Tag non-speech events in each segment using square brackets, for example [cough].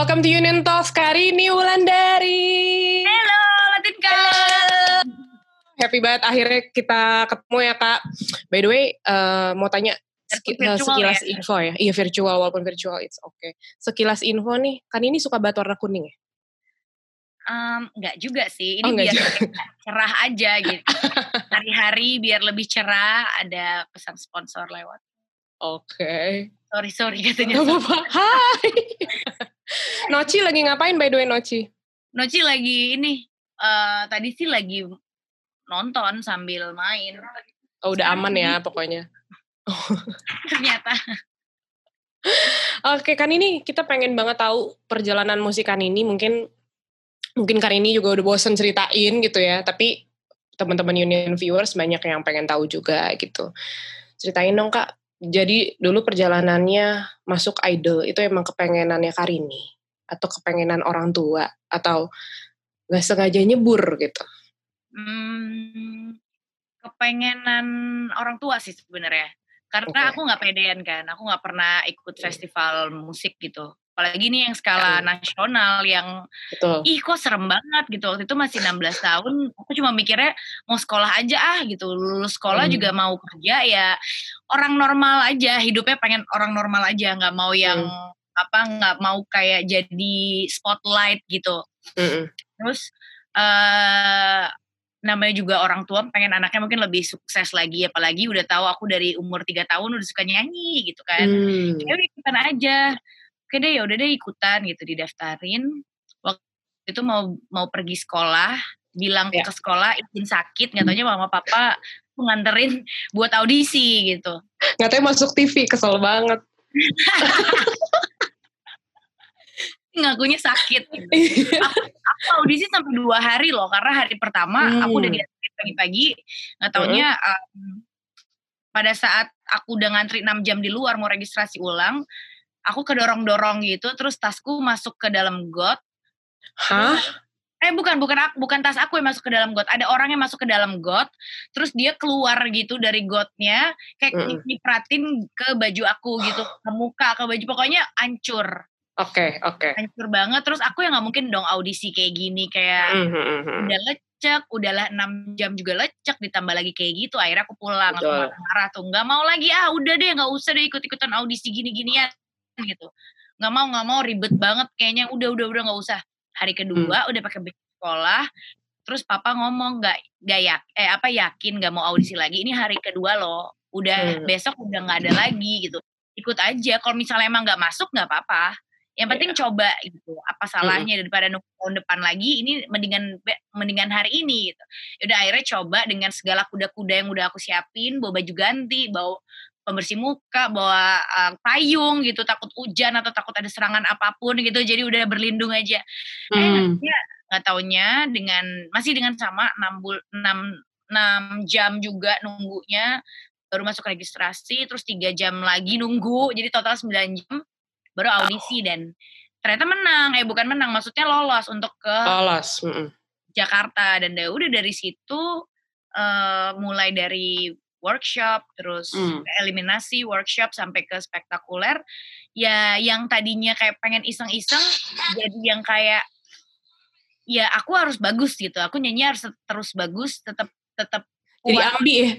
Welcome to Union Talks Karini Wulandari. Halo, Latinka. Happy banget akhirnya kita ketemu ya kak. By the way, uh, mau tanya uh, Virtual sekilas ya? info ya. Iya virtual walaupun virtual it's okay. Sekilas info nih, kan ini suka banget warna kuning ya? Em, enggak juga sih, ini Oh, biar juga. cerah aja gitu. [laughs] Hari-hari biar lebih cerah, ada pesan sponsor lewat. Oke. Sorry, sorry katanya. Gak apa-apa. Hai. [laughs] Noci lagi ngapain by the way Noci? Noci lagi ini, eh tadi sih lagi nonton sambil main. Oh udah aman ya [laughs] pokoknya. Ternyata. Oke kan ini kita pengen banget tahu perjalanan musik kan ini mungkin mungkin kali ini juga udah bosen ceritain gitu ya tapi teman-teman Union viewers banyak yang pengen tahu juga gitu ceritain dong kak jadi dulu perjalanannya masuk idol itu emang kepengenannya Karini atau kepengenan orang tua atau nggak sengaja nyebur gitu Hmm, kepengenan orang tua sih sebenarnya. Karena Oke. aku nggak pedean kan, aku nggak pernah ikut festival musik gitu. Apalagi nih yang skala Hmm. nasional yang betul ih kok serem banget gitu. Waktu itu masih 16 tahun, aku cuma mikirnya mau sekolah aja ah gitu. Lulus sekolah Hmm. juga mau kerja ya orang normal aja, hidupnya pengen orang normal aja, nggak mau yang Hmm. apa nggak mau kayak jadi spotlight gitu. Mm-mm. Terus eh namanya juga orang tua pengen anaknya mungkin lebih sukses lagi apalagi udah tahu aku dari umur tiga tahun udah suka nyanyi gitu kan. Hmm. Ya udah ikutan aja. Oke deh ya udah deh ikutan gitu didaftarin. Waktu itu mau mau pergi sekolah, bilang Ya. ke sekolah izin sakit, nggak taunya mama papa nganterin buat audisi gitu. nggak tahu masuk TV kesel banget [laughs] Ngakunya sakit. Gitu. aku, aku audisi sampai dua hari loh karena hari pertama aku udah Hmm. diantarin pagi-pagi nggak taunya em, pada saat aku udah ngantri 6 jam di luar mau registrasi ulang aku kedorong-dorong gitu terus tasku masuk ke dalam got. Hah? Eh bukan bukan aku bukan tas aku yang masuk ke dalam got ada orang yang masuk ke dalam got terus dia keluar gitu dari gotnya kayak Mm-mm. nyipratin ke baju aku gitu ke muka ke baju pokoknya hancur oke oke. Hancur banget terus aku yang nggak mungkin dong audisi kayak gini kayak Hmm, hmm, udah lecek, udahlah 6 jam juga lecek, ditambah lagi kayak gitu, akhirnya aku pulang, aku Betul. marah-marah tuh, nggak mau lagi, ah udah deh, nggak usah deh ikut-ikutan audisi gini-ginian, gitu. Nggak mau, nggak mau, ribet banget kayaknya, udah, udah, udah, nggak usah. Hari kedua, udah pakai baju sekolah, terus papa ngomong, nggak, nggak yak, eh apa yakin nggak mau audisi lagi, ini hari kedua loh, udah Hmm. besok udah nggak ada lagi, gitu. Ikut aja, kalau misalnya emang nggak masuk, nggak apa-apa. Yang penting coba gitu. Apa salahnya daripada nunggu tahun depan lagi ini mendingan mendingan hari ini gitu. Yaudah akhirnya coba dengan segala kuda-kuda yang udah aku siapin, bawa baju ganti, bawa pembersih muka, bawa uh, payung gitu, takut hujan atau takut ada serangan apa pun gitu. Jadi udah berlindung aja. Eh Hmm. ya nggak taunya dengan masih dengan sama 6 bul 6 6 jam juga nunggunya baru masuk registrasi terus tiga jam lagi nunggu jadi total 9 jam baru audisi dan ternyata menang eh bukan menang maksudnya lolos untuk ke lolos mm-mm. Jakarta dan udah dari situ eh, mulai dari workshop terus Hmm. eliminasi workshop sampai ke spektakuler ya yang tadinya kayak pengen iseng-iseng jadi yang kayak ya aku harus bagus gitu aku nyanyi harus terus bagus tetap tetap jadi ambi ya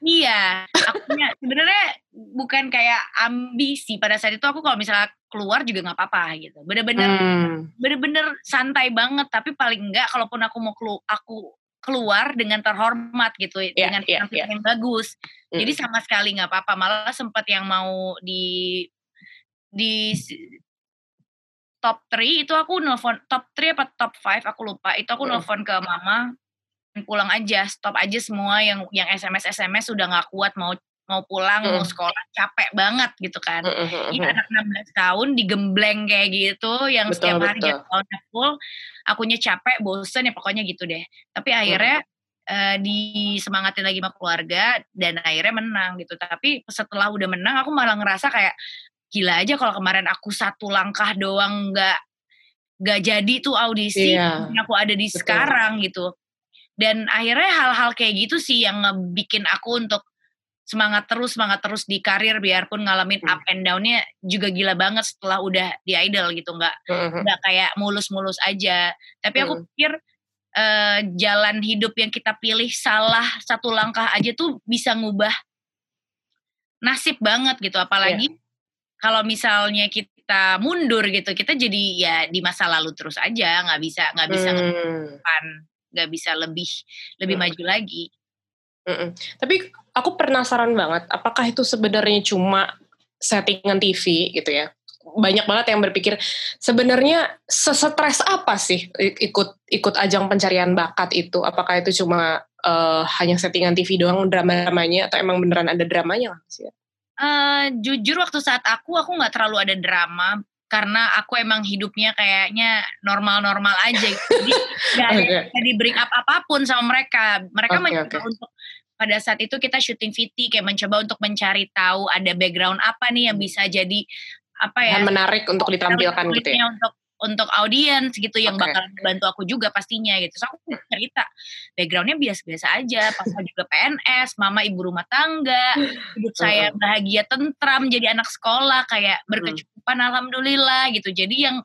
Iya, akunya sebenarnya bukan kayak ambisi pada saat itu aku kalau misalnya keluar juga nggak apa-apa gitu. Bener-bener Hmm. bener-bener santai banget tapi paling enggak kalaupun aku mau kelu aku keluar dengan terhormat gitu Iya, dengan penampilan iya. yang bagus. Jadi Mm. sama sekali nggak apa-apa. Malah sempat yang mau di di top 3 itu aku nelfon top 3 apa top 5 aku lupa. Itu aku Mm. nelfon ke mama pulang aja, stop aja semua yang yang SMS SMS udah nggak kuat mau mau pulang, mau Mm. sekolah capek banget gitu kan. Mm, mm, mm, Ini mm. anak 16 tahun digembleng kayak gitu yang Betul, setiap hari betul. jadwalnya full, akunya capek, bosen ya pokoknya gitu deh. Tapi akhirnya eh, disemangatin lagi sama keluarga dan akhirnya menang gitu. Tapi setelah udah menang aku malah ngerasa kayak gila aja kalau kemarin aku satu langkah doang nggak nggak jadi tuh audisi, mungkin aku ada di betul. sekarang gitu. Dan akhirnya hal-hal kayak gitu sih yang ngebikin aku untuk semangat terus semangat terus di karir biarpun ngalamin Hmm. up and down-nya juga gila banget setelah udah di idol gitu nggak Mhm. nggak kayak mulus-mulus aja tapi aku Hmm. pikir eh, jalan hidup yang kita pilih salah satu langkah aja tuh bisa ngubah nasib banget gitu apalagi kalau misalnya kita mundur gitu kita jadi ya di masa lalu terus aja nggak bisa nggak bisa Hmm. depan nggak bisa lebih lebih Hmm. maju lagi Mm-mm. Tapi aku penasaran banget, apakah itu sebenarnya cuma settingan TV gitu ya? Banyak banget yang berpikir sebenarnya sesetres apa sih ikut ikut ajang pencarian bakat itu? Apakah itu cuma eh, hanya settingan TV doang drama-dramanya atau emang beneran ada dramanya sih? Eh, jujur waktu saat aku aku nggak terlalu ada drama karena aku emang hidupnya kayaknya normal-normal aja gitu. Jadi [laughs] nggak ada nggak di bring up apa pun sama mereka. Mereka Oke, mencoba oke. untuk pada saat itu kita syuting VT kayak mencoba untuk mencari tahu ada background apa nih yang bisa jadi apa ya Dan menarik untuk ditampilkan gitu ya? untuk untuk audiens gitu yang Oke. bakal bantu aku juga pastinya gitu. So aku cerita backgroundnya biasa-biasa aja. Papa juga PNS, mama ibu rumah tangga, hidup saya bahagia tentram jadi anak sekolah kayak berkecukupan alhamdulillah gitu. Jadi yang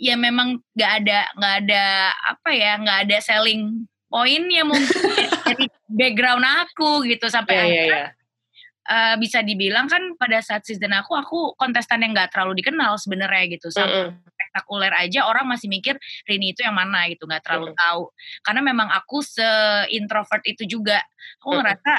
ya memang nggak ada nggak ada apa ya nggak ada selling poinnya mungkin [laughs] dari background aku gitu sampai Iya, iya, akhirnya iya. Eh, bisa dibilang kan pada saat season aku aku kontestan yang nggak terlalu dikenal sebenarnya gitu. Sampai Mm-mm. spektakuler aja orang masih mikir Rini itu yang mana? gitu nggak terlalu Mm. tahu. Karena memang aku se introvert itu juga. Aku Mm. ngerasa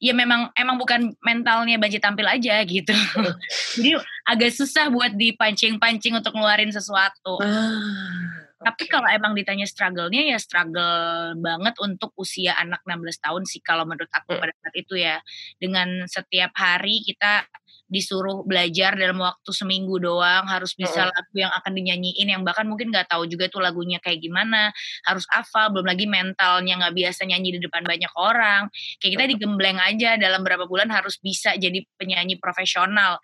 ya memang emang bukan mentalnya banci tampil aja gitu. [laughs] Jadi agak susah buat dipancing-pancing untuk ngeluarin sesuatu. Ah, tapi kalau emang ditanya struggle-nya ya struggle banget untuk usia anak 16 tahun sih kalau menurut aku Hmm. pada saat itu ya. Dengan setiap hari kita disuruh belajar dalam waktu seminggu doang harus bisa Mm-mm. lagu yang akan dinyanyiin yang bahkan mungkin nggak tahu juga tuh lagunya kayak gimana harus hafal belum lagi mentalnya nggak biasa nyanyi di depan banyak orang kayak kita digembleng aja dalam berapa bulan harus bisa jadi penyanyi profesional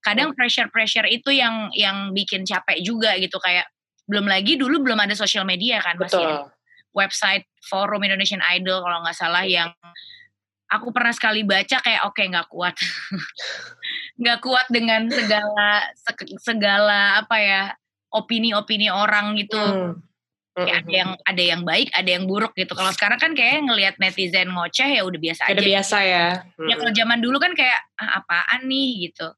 kadang pressure pressure itu yang yang bikin capek juga gitu kayak belum lagi dulu belum ada sosial media kan masih Betul. ada website forum Indonesian Idol kalau nggak salah yang aku pernah sekali baca kayak oke nggak kuat. [laughs] Nggak kuat dengan segala se- segala apa ya opini-opini orang gitu. Hmm. Ada yang ada yang baik ada yang buruk gitu. Kalau sekarang kan kayak ngelihat netizen ngoceh ya udah biasa Udah aja. biasa ya. ya kalau zaman dulu kan kayak ah, apaan nih? gitu.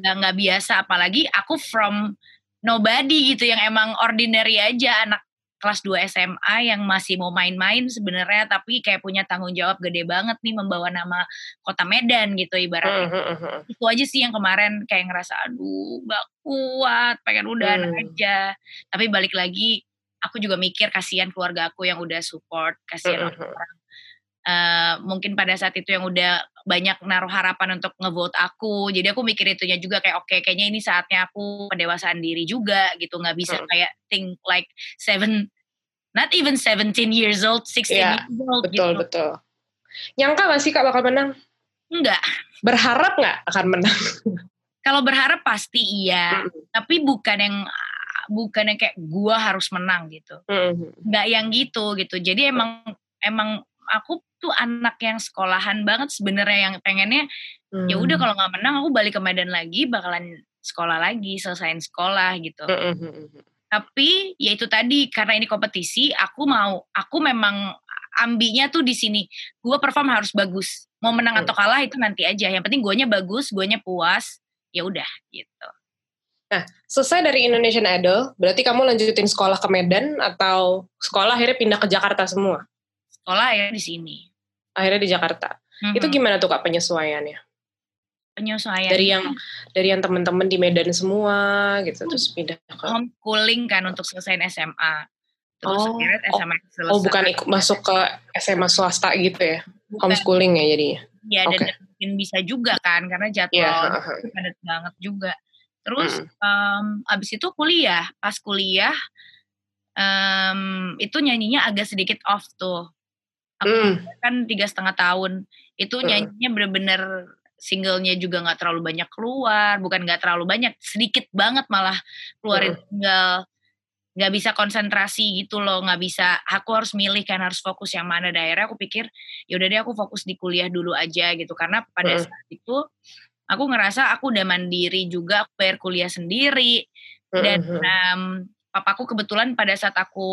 Nggak nggak biasa. Apalagi aku from nobody gitu yang emang ordinary aja anak kelas 2 SMA yang masih mau main-main sebenarnya tapi kayak punya tanggung jawab gede banget nih membawa nama kota Medan gitu ibaratnya Mm-mm. itu aja sih yang kemarin kayak ngerasa aduh nggak kuat pengen udahan Hmm. aja tapi balik lagi aku juga mikir kasihan keluarga aku yang udah support kasihan Mm-mm. orang eh, mungkin pada saat itu yang udah banyak naruh harapan untuk ngevote aku jadi aku mikir itunya juga kayak oke kayaknya ini saatnya aku pendewasaan diri juga gitu nggak bisa Mm. kayak think like seven not even 17 years old 16 Iya, years old Betul, gitu betul. Nyangka gak sih Kak bakal menang? enggak Berharap gak akan menang? kalau berharap pasti iya Mm-mm. tapi bukan yang bukan yang kayak gua harus menang gitu nggak yang gitu gitu jadi emang emang aku tuh anak yang sekolahan banget sebenarnya yang pengennya ya udah Hmm. kalau nggak menang aku balik ke Medan lagi bakalan sekolah lagi selesaiin sekolah gitu Mm-mm. tapi ya itu tadi karena ini kompetisi aku mau aku memang ambinya tuh di sini gua perform harus bagus mau menang Hmm. atau kalah itu nanti aja yang penting guanya bagus guanya puas ya udah gitu Selesai dari Indonesian Idol, berarti kamu lanjutin sekolah ke Medan atau sekolah akhirnya pindah ke Jakarta semua? sekolah ya di sini Akhirnya di Jakarta. Itu Mhm. gimana tuh Kak penyesuaiannya? penyesuaian Dari yang dari yang teman-teman di Medan semua gitu terus pindah ke homeschooling kan untuk selesaiin SMA. Terus Oh, akhirnya oh, SMA selesai. Oh, bukan ikut masuk ke SMA swasta gitu ya? Bukan. Homeschooling ya jadinya. Ya, dan Oke. mungkin bisa juga kan karena jadwal Iya, heeh. itu padat banget juga. Terus Mm. em, abis itu kuliah, pas kuliah em, itu nyanyinya agak sedikit off tuh. Aku Mm. kan tiga setengah tahun, itu Mm. nyanyinya bener-bener singlenya juga nggak terlalu banyak keluar, bukan nggak terlalu banyak, sedikit banget malah keluarin single. nggak bisa konsentrasi gitu loh nggak bisa aku harus milih kan harus fokus yang mana daerah aku pikir ya udah deh aku fokus di kuliah dulu aja gitu karena pada hmm. saat itu aku ngerasa aku udah mandiri juga aku bayar kuliah sendiri dan um, papaku kebetulan pada saat aku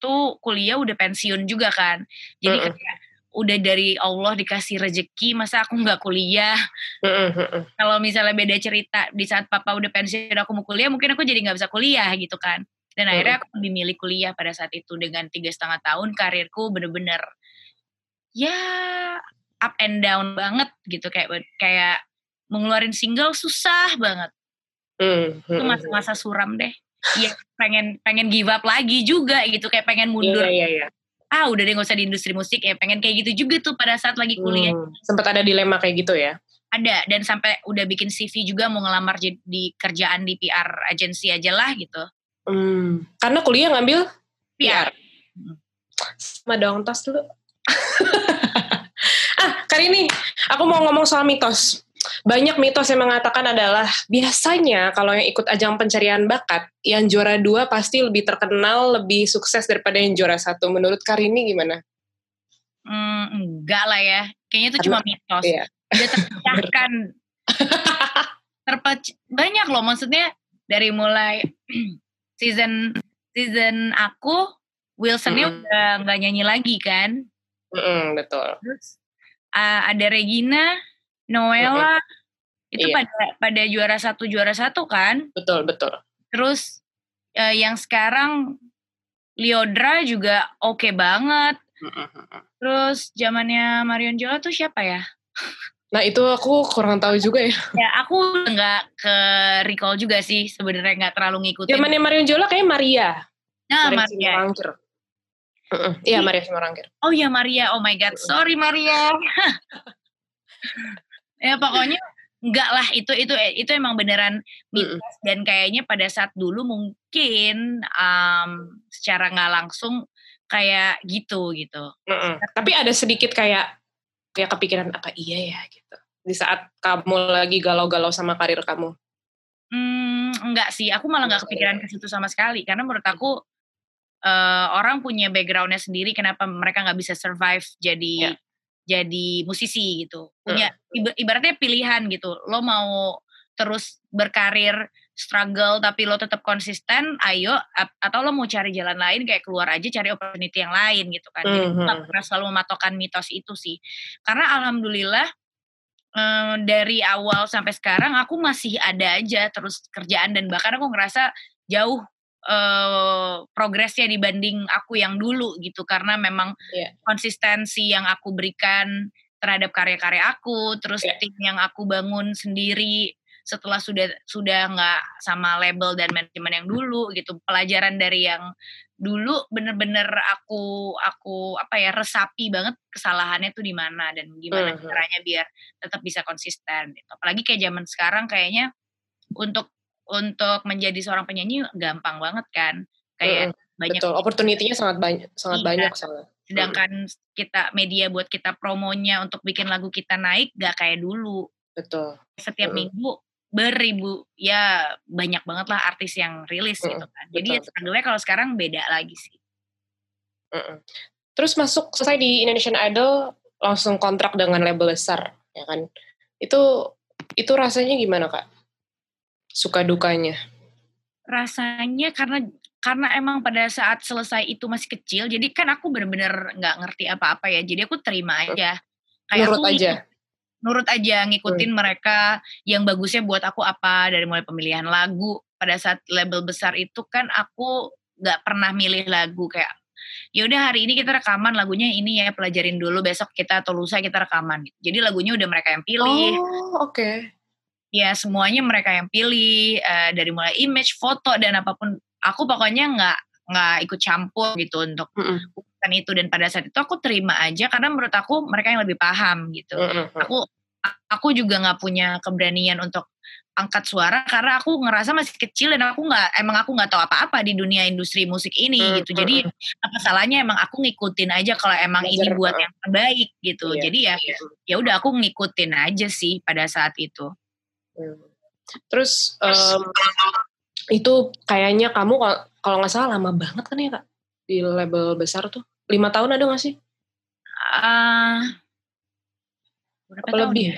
itu kuliah udah pensiun juga kan. Jadi uh -uh. kayak udah dari Allah dikasih rejeki masa aku nggak kuliah? Uh kalau misalnya beda cerita di saat papa udah pensiun aku mau kuliah mungkin aku jadi nggak bisa kuliah gitu kan. Dan akhirnya aku lebih milih kuliah pada saat itu dengan tiga setengah tahun karirku bener-bener ya up and down banget gitu. Kayak kayak mengeluarin single susah banget. Itu masa-masa suram deh. Iya pengen pengen give up lagi juga gitu kayak pengen mundur. Iya iya iya. Ah udah deh gak usah di industri musik ya pengen kayak gitu juga tuh pada saat lagi kuliah. Hmm, sempat ada dilema kayak gitu ya? Ada dan sampai udah bikin CV juga mau ngelamar di kerjaan di PR agensi aja lah gitu. Hmm, karena kuliah ngambil PR. PR. Sama dong tos dulu. [laughs] ah, kali ini aku mau ngomong soal mitos banyak mitos yang mengatakan adalah biasanya kalau yang ikut ajang pencarian bakat, yang juara dua pasti lebih terkenal, lebih sukses daripada yang juara satu. Menurut Karini gimana? Hmm, enggak lah ya. Kayaknya itu cuma mitos. Iya. Udah terpecahkan. [laughs] Terpec banyak loh maksudnya dari mulai [clears throat] season season aku Wilsonnya mm. udah nggak nyanyi lagi kan? Mm, betul. Terus uh, ada Regina, Noella okay. itu iya. pada pada juara satu juara satu kan? Betul betul. Terus uh, yang sekarang Liodra juga oke okay banget. Terus zamannya Marion Jola tuh siapa ya? Nah itu aku kurang tahu juga ya. Ya aku nggak ke recall juga sih sebenarnya nggak terlalu ngikutin. Zamannya Marion Jola kayak Maria. Nah Maria. Maria. Iya uh -uh. Maria Simorangkir. Oh iya Maria, oh my god, sorry Maria. [laughs] ya pokoknya enggak lah itu itu itu emang beneran mitos mm. dan kayaknya pada saat dulu mungkin um, secara nggak langsung kayak gitu gitu. Mm -mm. Tapi ada sedikit kayak kayak kepikiran apa iya ya gitu di saat kamu lagi galau-galau sama karir kamu. Hmm, enggak sih, aku malah nggak kepikiran ke situ sama sekali karena menurut aku uh, orang punya backgroundnya sendiri kenapa mereka nggak bisa survive jadi yeah jadi musisi gitu. Punya ibaratnya pilihan gitu. Lo mau terus berkarir struggle tapi lo tetap konsisten, ayo atau lo mau cari jalan lain kayak keluar aja cari opportunity yang lain gitu kan. Jadi mm -hmm. pernah selalu mematokkan mitos itu sih. Karena alhamdulillah um, dari awal sampai sekarang aku masih ada aja terus kerjaan dan bahkan aku ngerasa jauh uh, progresnya dibanding aku yang dulu gitu karena memang yeah. konsistensi yang aku berikan terhadap karya-karya aku terus yeah. tim yang aku bangun sendiri setelah sudah sudah nggak sama label dan manajemen yang dulu gitu pelajaran dari yang dulu bener-bener aku aku apa ya resapi banget kesalahannya tuh di mana dan gimana uh -huh. caranya biar tetap bisa konsisten gitu. apalagi kayak zaman sekarang kayaknya untuk untuk menjadi seorang penyanyi gampang banget kan kayak hmm, banyak betul opportunity-nya sangat banyak sangat iya. banyak sangat sedangkan hmm. kita media buat kita promonya untuk bikin lagu kita naik gak kayak dulu betul setiap hmm. minggu beribu ya banyak banget lah artis yang rilis hmm. gitu kan jadi betul, ya kalau sekarang beda lagi sih hmm. terus masuk selesai di Indonesian Idol langsung kontrak dengan label besar ya kan itu itu rasanya gimana kak suka dukanya? Rasanya karena karena emang pada saat selesai itu masih kecil, jadi kan aku bener-bener nggak ngerti apa-apa ya, jadi aku terima aja. Kayak nurut aku aja. nurut aja ngikutin hmm. mereka yang bagusnya buat aku apa dari mulai pemilihan lagu pada saat label besar itu kan aku nggak pernah milih lagu kayak ya udah hari ini kita rekaman lagunya ini ya pelajarin dulu besok kita atau lusa kita rekaman jadi lagunya udah mereka yang pilih oh oke okay ya semuanya mereka yang pilih uh, dari mulai image, foto dan apa pun. Aku pokoknya nggak nggak ikut campur gitu untuk mm -hmm. itu dan pada saat itu aku terima aja karena menurut aku mereka yang lebih paham gitu. Mm -hmm. Aku aku juga nggak punya keberanian untuk angkat suara karena aku ngerasa masih kecil dan aku nggak emang aku nggak tahu apa-apa di dunia industri musik ini mm -hmm. gitu jadi apa salahnya emang aku ngikutin aja kalau emang Belajar, ini buat yang terbaik gitu yeah. jadi ya ya udah aku ngikutin aja sih pada saat itu. Terus um, itu kayaknya kamu kalau nggak salah lama banget kan ya kak di label besar tuh lima tahun ada nggak sih? Uh, berapa Apa lebih ya?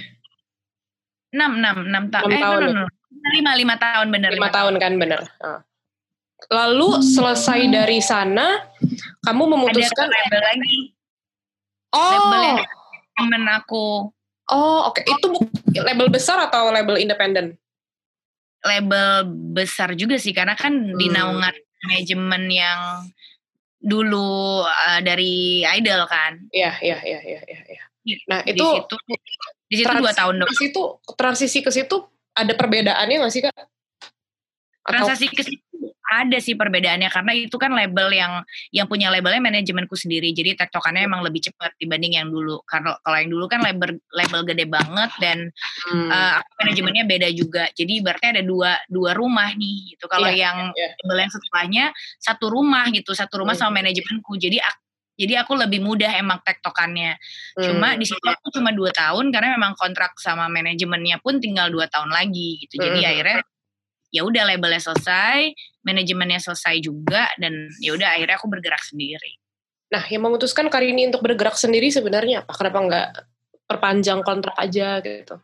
Enam, enam, enam, ta eh, tahun. No, no, no. Lima, lima tahun bener. Lima, tahun, tahun kan bener. Uh. Lalu selesai dari sana, kamu memutuskan ada label lagi. Oh. Label yang temen aku. Oh, oke. Okay. Itu label besar atau label independen? Label besar juga sih, karena kan hmm. di naungan manajemen yang dulu uh, dari Idol kan. Iya, iya, iya, iya, iya. Ya. Nah, di itu situ, di situ dua tahun dong. Di situ transisi ke situ ada perbedaannya nggak sih kak? Atau... Transisi ke situ ada sih perbedaannya karena itu kan label yang yang punya labelnya manajemenku sendiri jadi tektokannya emang lebih cepat dibanding yang dulu karena kalau yang dulu kan label label gede banget dan hmm. uh, manajemennya beda juga jadi berarti ada dua dua rumah nih gitu kalau yeah, yang yeah. label yang setelahnya satu rumah gitu satu rumah hmm. sama manajemenku jadi jadi aku lebih mudah emang tektokannya. Hmm. Cuma di situ aku cuma dua tahun karena memang kontrak sama manajemennya pun tinggal dua tahun lagi gitu. Jadi hmm. akhirnya ya udah labelnya selesai, manajemennya selesai juga dan ya udah akhirnya aku bergerak sendiri. Nah, yang memutuskan Karini untuk bergerak sendiri sebenarnya apa? Kenapa nggak perpanjang kontrak aja gitu?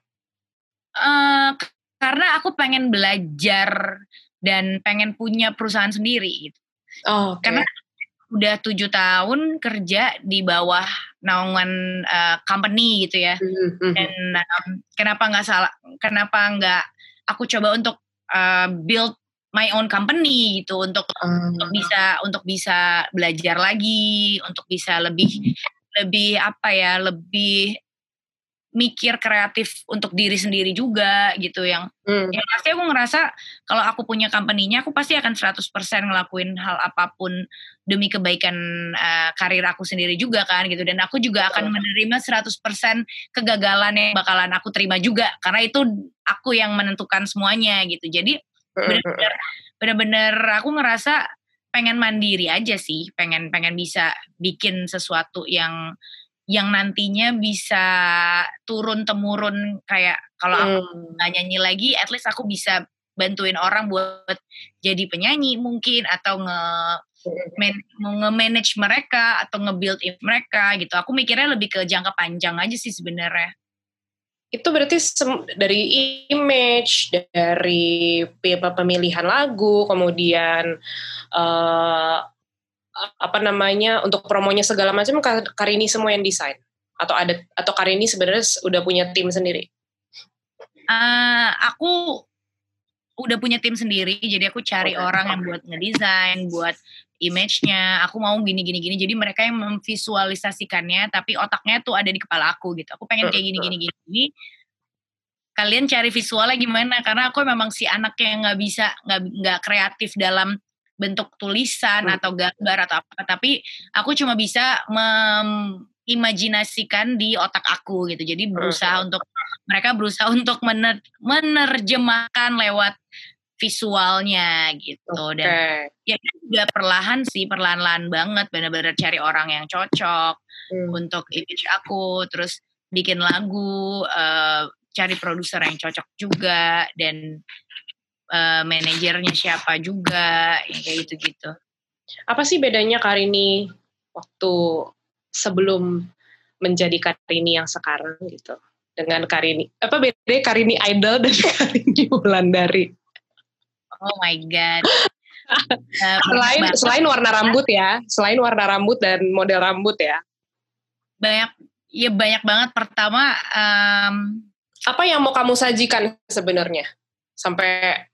Uh, karena aku pengen belajar dan pengen punya perusahaan sendiri gitu. Oh, okay. Karena udah tujuh tahun kerja di bawah naungan uh, company gitu ya. Mm-hmm. Dan um, kenapa nggak salah? Kenapa nggak aku coba untuk uh, build my own company gitu untuk hmm. untuk bisa untuk bisa belajar lagi untuk bisa lebih lebih apa ya lebih mikir kreatif untuk diri sendiri juga gitu yang hmm. yang pasti aku ngerasa kalau aku punya company-nya aku pasti akan 100% ngelakuin hal apa pun demi kebaikan uh, karir aku sendiri juga kan gitu. Dan aku juga akan menerima 100% kegagalan yang bakalan aku terima juga karena itu aku yang menentukan semuanya gitu. Jadi benar-benar benar-benar aku ngerasa pengen mandiri aja sih pengen pengen bisa bikin sesuatu yang yang nantinya bisa turun temurun kayak kalau hmm. aku nggak nyanyi lagi at least aku bisa bantuin orang buat jadi penyanyi mungkin atau nge man, nge-manage mereka atau nge-build mereka gitu. Aku mikirnya lebih ke jangka panjang aja sih sebenarnya itu berarti dari image, dari pemilihan lagu, kemudian uh, apa namanya untuk promonya segala macam Karini semua yang desain atau ada atau Karini sebenarnya udah punya tim sendiri? Uh, aku udah punya tim sendiri, jadi aku cari okay. orang yang buat ngedesain, buat image-nya, aku mau gini gini gini. Jadi mereka yang memvisualisasikannya, tapi otaknya tuh ada di kepala aku gitu. Aku pengen kayak gini gini gini. gini. Kalian cari visualnya gimana? Karena aku memang si anak yang nggak bisa nggak nggak kreatif dalam bentuk tulisan hmm. atau gambar atau apa. Tapi aku cuma bisa memimajinasikan di otak aku gitu. Jadi berusaha hmm. untuk mereka berusaha untuk mener, menerjemahkan lewat visualnya gitu okay. dan ya juga perlahan sih perlahan-lahan banget benar-benar cari orang yang cocok hmm. untuk image aku terus bikin lagu uh, cari produser yang cocok juga dan uh, manajernya siapa juga yang kayak gitu-gitu apa sih bedanya Karini waktu sebelum menjadi Karini yang sekarang gitu dengan Karini apa beda Karini Idol dan [laughs] Karini Wulandari Oh my god. [laughs] uh, selain selain warna rambut ya, selain warna rambut dan model rambut ya. Banyak ya banyak banget pertama um, apa yang mau kamu sajikan sebenarnya? Sampai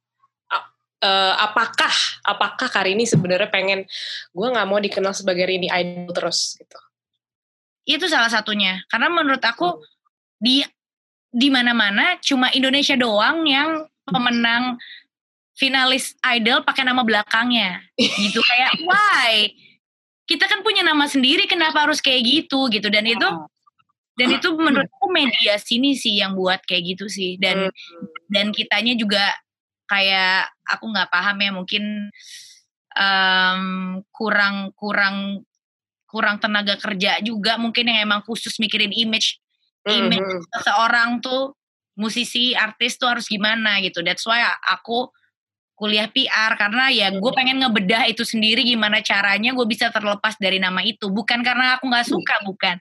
uh, apakah apakah Karini sebenarnya pengen gue nggak mau dikenal sebagai Rini Idol terus gitu. Itu salah satunya. Karena menurut aku hmm. di di mana-mana cuma Indonesia doang yang pemenang finalis idol pakai nama belakangnya gitu kayak [laughs] why kita kan punya nama sendiri kenapa harus kayak gitu gitu dan itu dan itu menurutku media sini sih yang buat kayak gitu sih dan hmm. dan kitanya juga kayak aku nggak paham ya mungkin um, kurang kurang kurang tenaga kerja juga mungkin yang emang khusus mikirin image image hmm. seorang tuh musisi artis tuh harus gimana gitu that's why aku kuliah PR karena ya gue Hmm. pengen ngebedah itu sendiri gimana caranya gue bisa terlepas dari nama itu bukan karena aku nggak suka bukan.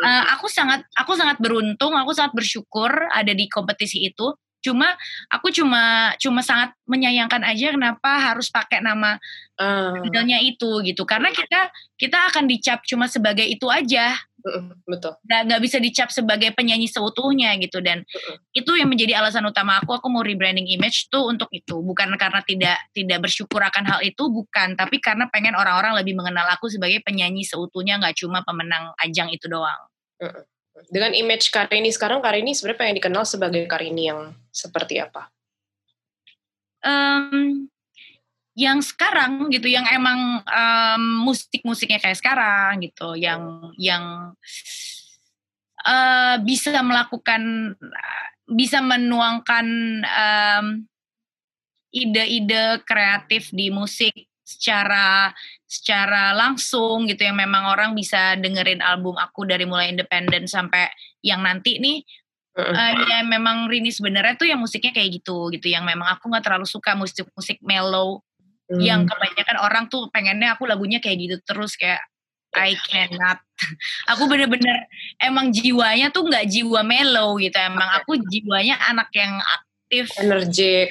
Eh, aku sangat aku sangat beruntung aku sangat bersyukur ada di kompetisi itu cuma aku cuma cuma sangat menyayangkan aja kenapa harus pakai nama Ah, idolnya itu gitu. Karena kita kita akan dicap cuma sebagai itu aja. Mm, betul. nggak nggak bisa dicap sebagai penyanyi seutuhnya gitu. Dan Mm-mm. itu yang menjadi alasan utama aku aku mau rebranding image tuh untuk itu. Bukan karena tidak tidak bersyukur akan hal itu bukan. Tapi karena pengen orang-orang lebih mengenal aku sebagai penyanyi seutuhnya nggak cuma pemenang ajang itu doang Dengan image Karini sekarang, Karini sebenarnya pengen dikenal sebagai Karini yang seperti apa? Em, yang sekarang gitu yang emang em, musik-musiknya kayak sekarang gitu yang yang eh, bisa melakukan bisa menuangkan em, ide-ide kreatif di musik secara secara langsung gitu yang memang orang bisa dengerin album aku dari mulai independen sampai yang nanti nih. Eh, ya memang Rini sebenarnya tuh yang musiknya kayak gitu gitu. Yang memang aku nggak terlalu suka musik-musik mellow. Hmm. yang kebanyakan orang tuh pengennya aku lagunya kayak gitu terus kayak I cannot. [laughs] Aku bener-bener emang jiwanya tuh nggak jiwa mellow gitu. Emang aku jiwanya anak yang aktif. Energik.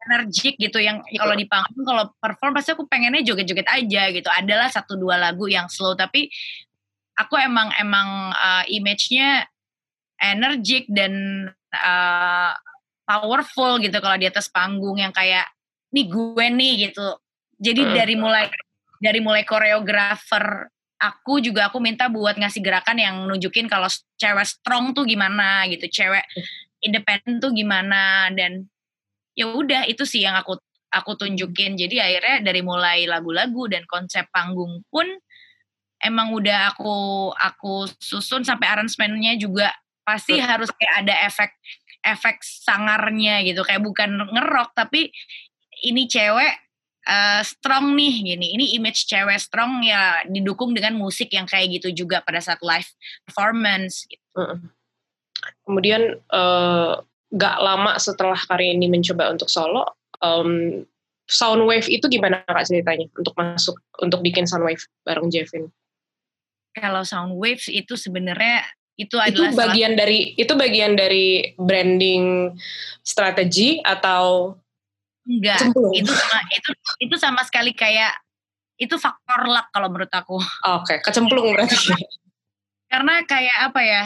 Energik gitu yang kalau di panggung kalau perform pasti aku pengennya joget-joget aja gitu. Adalah satu dua lagu yang slow tapi aku emang emang uh, image-nya energik dan uh, powerful gitu kalau di atas panggung yang kayak nih gue nih gitu. Jadi Hmm. dari mulai dari mulai koreografer aku juga aku minta buat ngasih gerakan yang nunjukin kalau cewek strong tuh gimana gitu cewek independen tuh gimana dan ya udah itu sih yang aku aku tunjukin. Jadi akhirnya dari mulai lagu-lagu dan konsep panggung pun emang udah aku aku susun sampai aransemennya juga pasti harus kayak ada efek efek sangarnya gitu. Kayak bukan ngerok tapi ini cewek eh, strong nih gini. Ini image cewek strong ya didukung dengan musik yang kayak gitu juga pada saat live performance gitu. Kemudian eh, gak lama setelah Karini mencoba untuk solo, em, Soundwave itu gimana kak ceritanya untuk masuk untuk bikin Soundwave bareng Jevin? kalau sound waves itu sebenarnya itu Itu adalah salah bagian dari itu bagian dari branding strategi atau enggak itu sama itu itu sama sekali kayak itu faktor luck kalau menurut aku Oke, kecemplung berarti. [laughs] karena kayak apa ya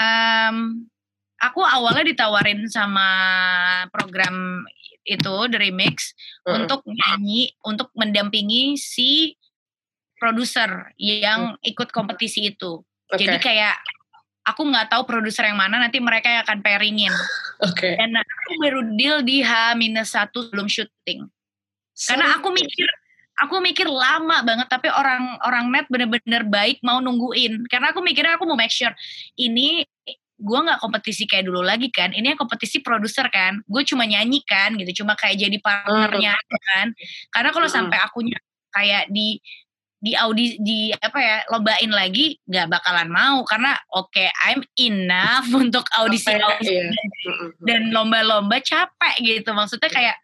em, aku awalnya ditawarin sama program itu The Remix Mm-mm. untuk nyanyi untuk mendampingi si produser yang ikut kompetisi itu. Oke, jadi kayak aku nggak tahu produser yang mana nanti mereka yang akan pairingin. Oke. dan aku baru deal di H-1 sebelum syuting. Karena aku mikir aku mikir lama banget tapi orang orang net bener-bener baik mau nungguin. Karena aku mikirnya aku mau make sure ini gue nggak kompetisi kayak dulu lagi kan ini yang kompetisi produser kan gue cuma nyanyi kan gitu cuma kayak jadi partnernya aja kan karena kalau Hmm. sampai aku kayak di di audi di apa ya lombain lagi nggak bakalan mau karena oke I'm enough [laughs] untuk audisi audisi iya. Dan lomba-lomba capek gitu maksudnya kayak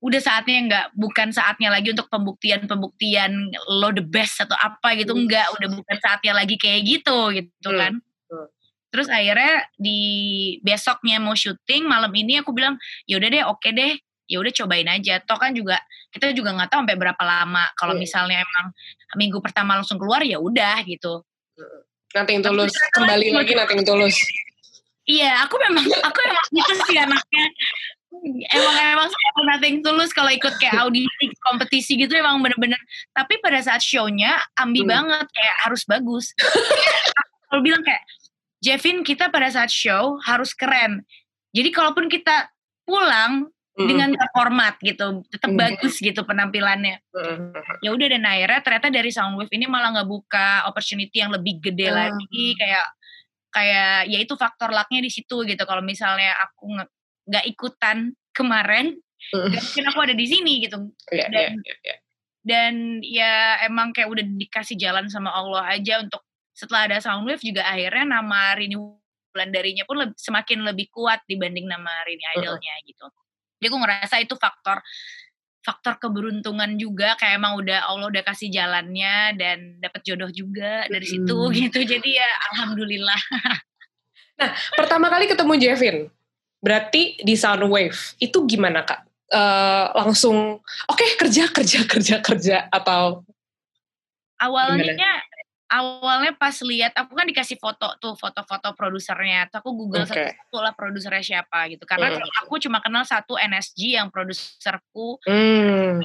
udah saatnya nggak bukan saatnya lagi untuk pembuktian-pembuktian lo the best atau apa gitu Hmm. enggak udah bukan saatnya lagi kayak gitu gitu Hmm. kan Hmm. Terus akhirnya di besoknya mau syuting malam ini aku bilang ya udah deh oke deh ya udah cobain aja toh kan juga kita juga nggak tahu sampai berapa lama kalau Hmm. misalnya emang minggu pertama langsung keluar ya udah gitu Nanti yang tulus kembali lagi- lagi nanti yang tulus. Iya, aku memang aku emang gitu sih anaknya. Emang emang saya nothing tulus kalau ikut kayak [laughs] audisi kompetisi gitu emang bener-bener. Tapi pada saat show-nya ambi Hmm. banget kayak harus bagus. Kalau bilang kayak Jevin kita pada saat show harus keren. Jadi kalaupun kita pulang Mm-mm. dengan format gitu, tetap Hmm. bagus gitu penampilannya. Mm-mm. Ya udah dan akhirnya ternyata dari Soundwave ini malah nggak buka opportunity yang lebih gede Hmm. lagi kayak kayak ya itu faktor lucknya di situ gitu kalau misalnya aku nggak ikutan kemarin nggak mungkin aku ada di sini gitu iya, Dan- iya, iya. dan ya emang kayak udah dikasih jalan sama Allah aja untuk setelah ada Soundwave juga akhirnya nama Rini Wulandarinya pun leb- semakin lebih kuat dibanding nama Rini Idolnya gitu Jadi aku ngerasa itu faktor faktor keberuntungan juga kayak emang udah Allah udah kasih jalannya dan dapat jodoh juga dari hmm. situ [laughs] gitu. Jadi ya alhamdulillah. nah, pertama kali ketemu Jevin, berarti di Soundwave itu gimana kak? Uh, langsung oke okay, kerja kerja kerja kerja atau awalnya gimana? Awalnya pas lihat aku kan dikasih foto tuh foto-foto produsernya. Tuh aku google okay. satu lah produsernya siapa gitu. Karena mm. aku cuma kenal satu NSG yang produserku. Mm.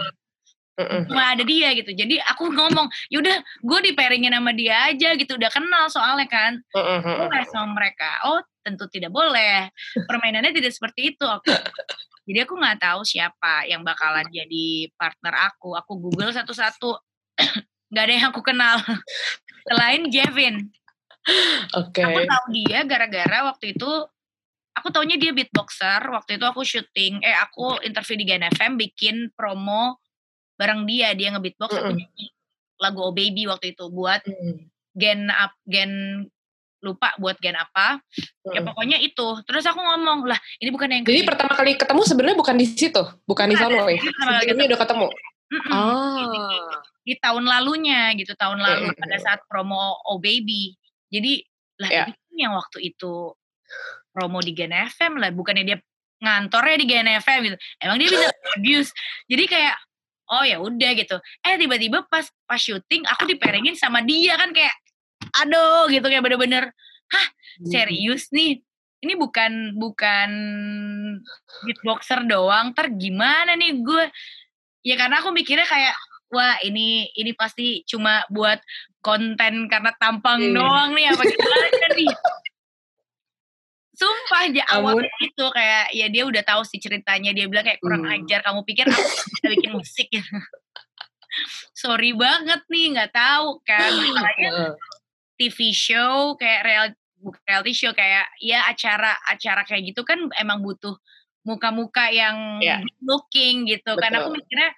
cuma ada dia gitu. Jadi aku ngomong yaudah gue diperingin sama dia aja gitu. Udah kenal soalnya kan. Gue mm sama mereka oh tentu tidak boleh. Permainannya tidak seperti itu. Aku jadi aku nggak tahu siapa yang bakalan jadi partner aku. Aku google satu-satu nggak ada yang aku kenal [laughs] selain Jevin. Oke. Okay. Aku tahu dia gara-gara waktu itu aku taunya dia beatboxer. Waktu itu aku syuting, eh aku interview di Gen FM bikin promo bareng dia, dia ngebeatbox mm -hmm. aku nyanyi lagu Oh Baby waktu itu buat mm. Gen up Gen lupa buat gen apa. Mm. Ya pokoknya itu. Terus aku ngomong, "Lah, ini bukan yang Jadi pertama kali ketemu sebenarnya bukan di situ, bukan, bukan di Soundwave. Ini udah ketemu. Mm -mm. Oh di tahun lalunya gitu tahun lalu mm. pada saat promo Oh Baby. Jadi lah yeah. ini yang waktu itu promo di Gen FM lah bukannya dia ngantornya di Gen FM gitu emang dia bisa [laughs] abuse jadi kayak oh ya udah gitu. Eh tiba-tiba pas pas syuting aku diperengin sama dia kan kayak aduh gitu kayak bener-bener hah serius nih? Ini bukan bukan beatboxer doang ter gimana nih gue ya karena aku mikirnya kayak wah ini ini pasti cuma buat konten karena tampang hmm. doang nih apa gimana nih [laughs] Sumpah aja awalnya itu kayak ya dia udah tahu sih ceritanya dia bilang kayak kurang hmm. ajar kamu pikir aku bisa bikin [laughs] musik ya sorry banget nih nggak tahu kan masalahnya TV show kayak real reality show kayak ya acara acara kayak gitu kan emang butuh muka-muka yang yeah. looking gitu Betul. kan aku mikirnya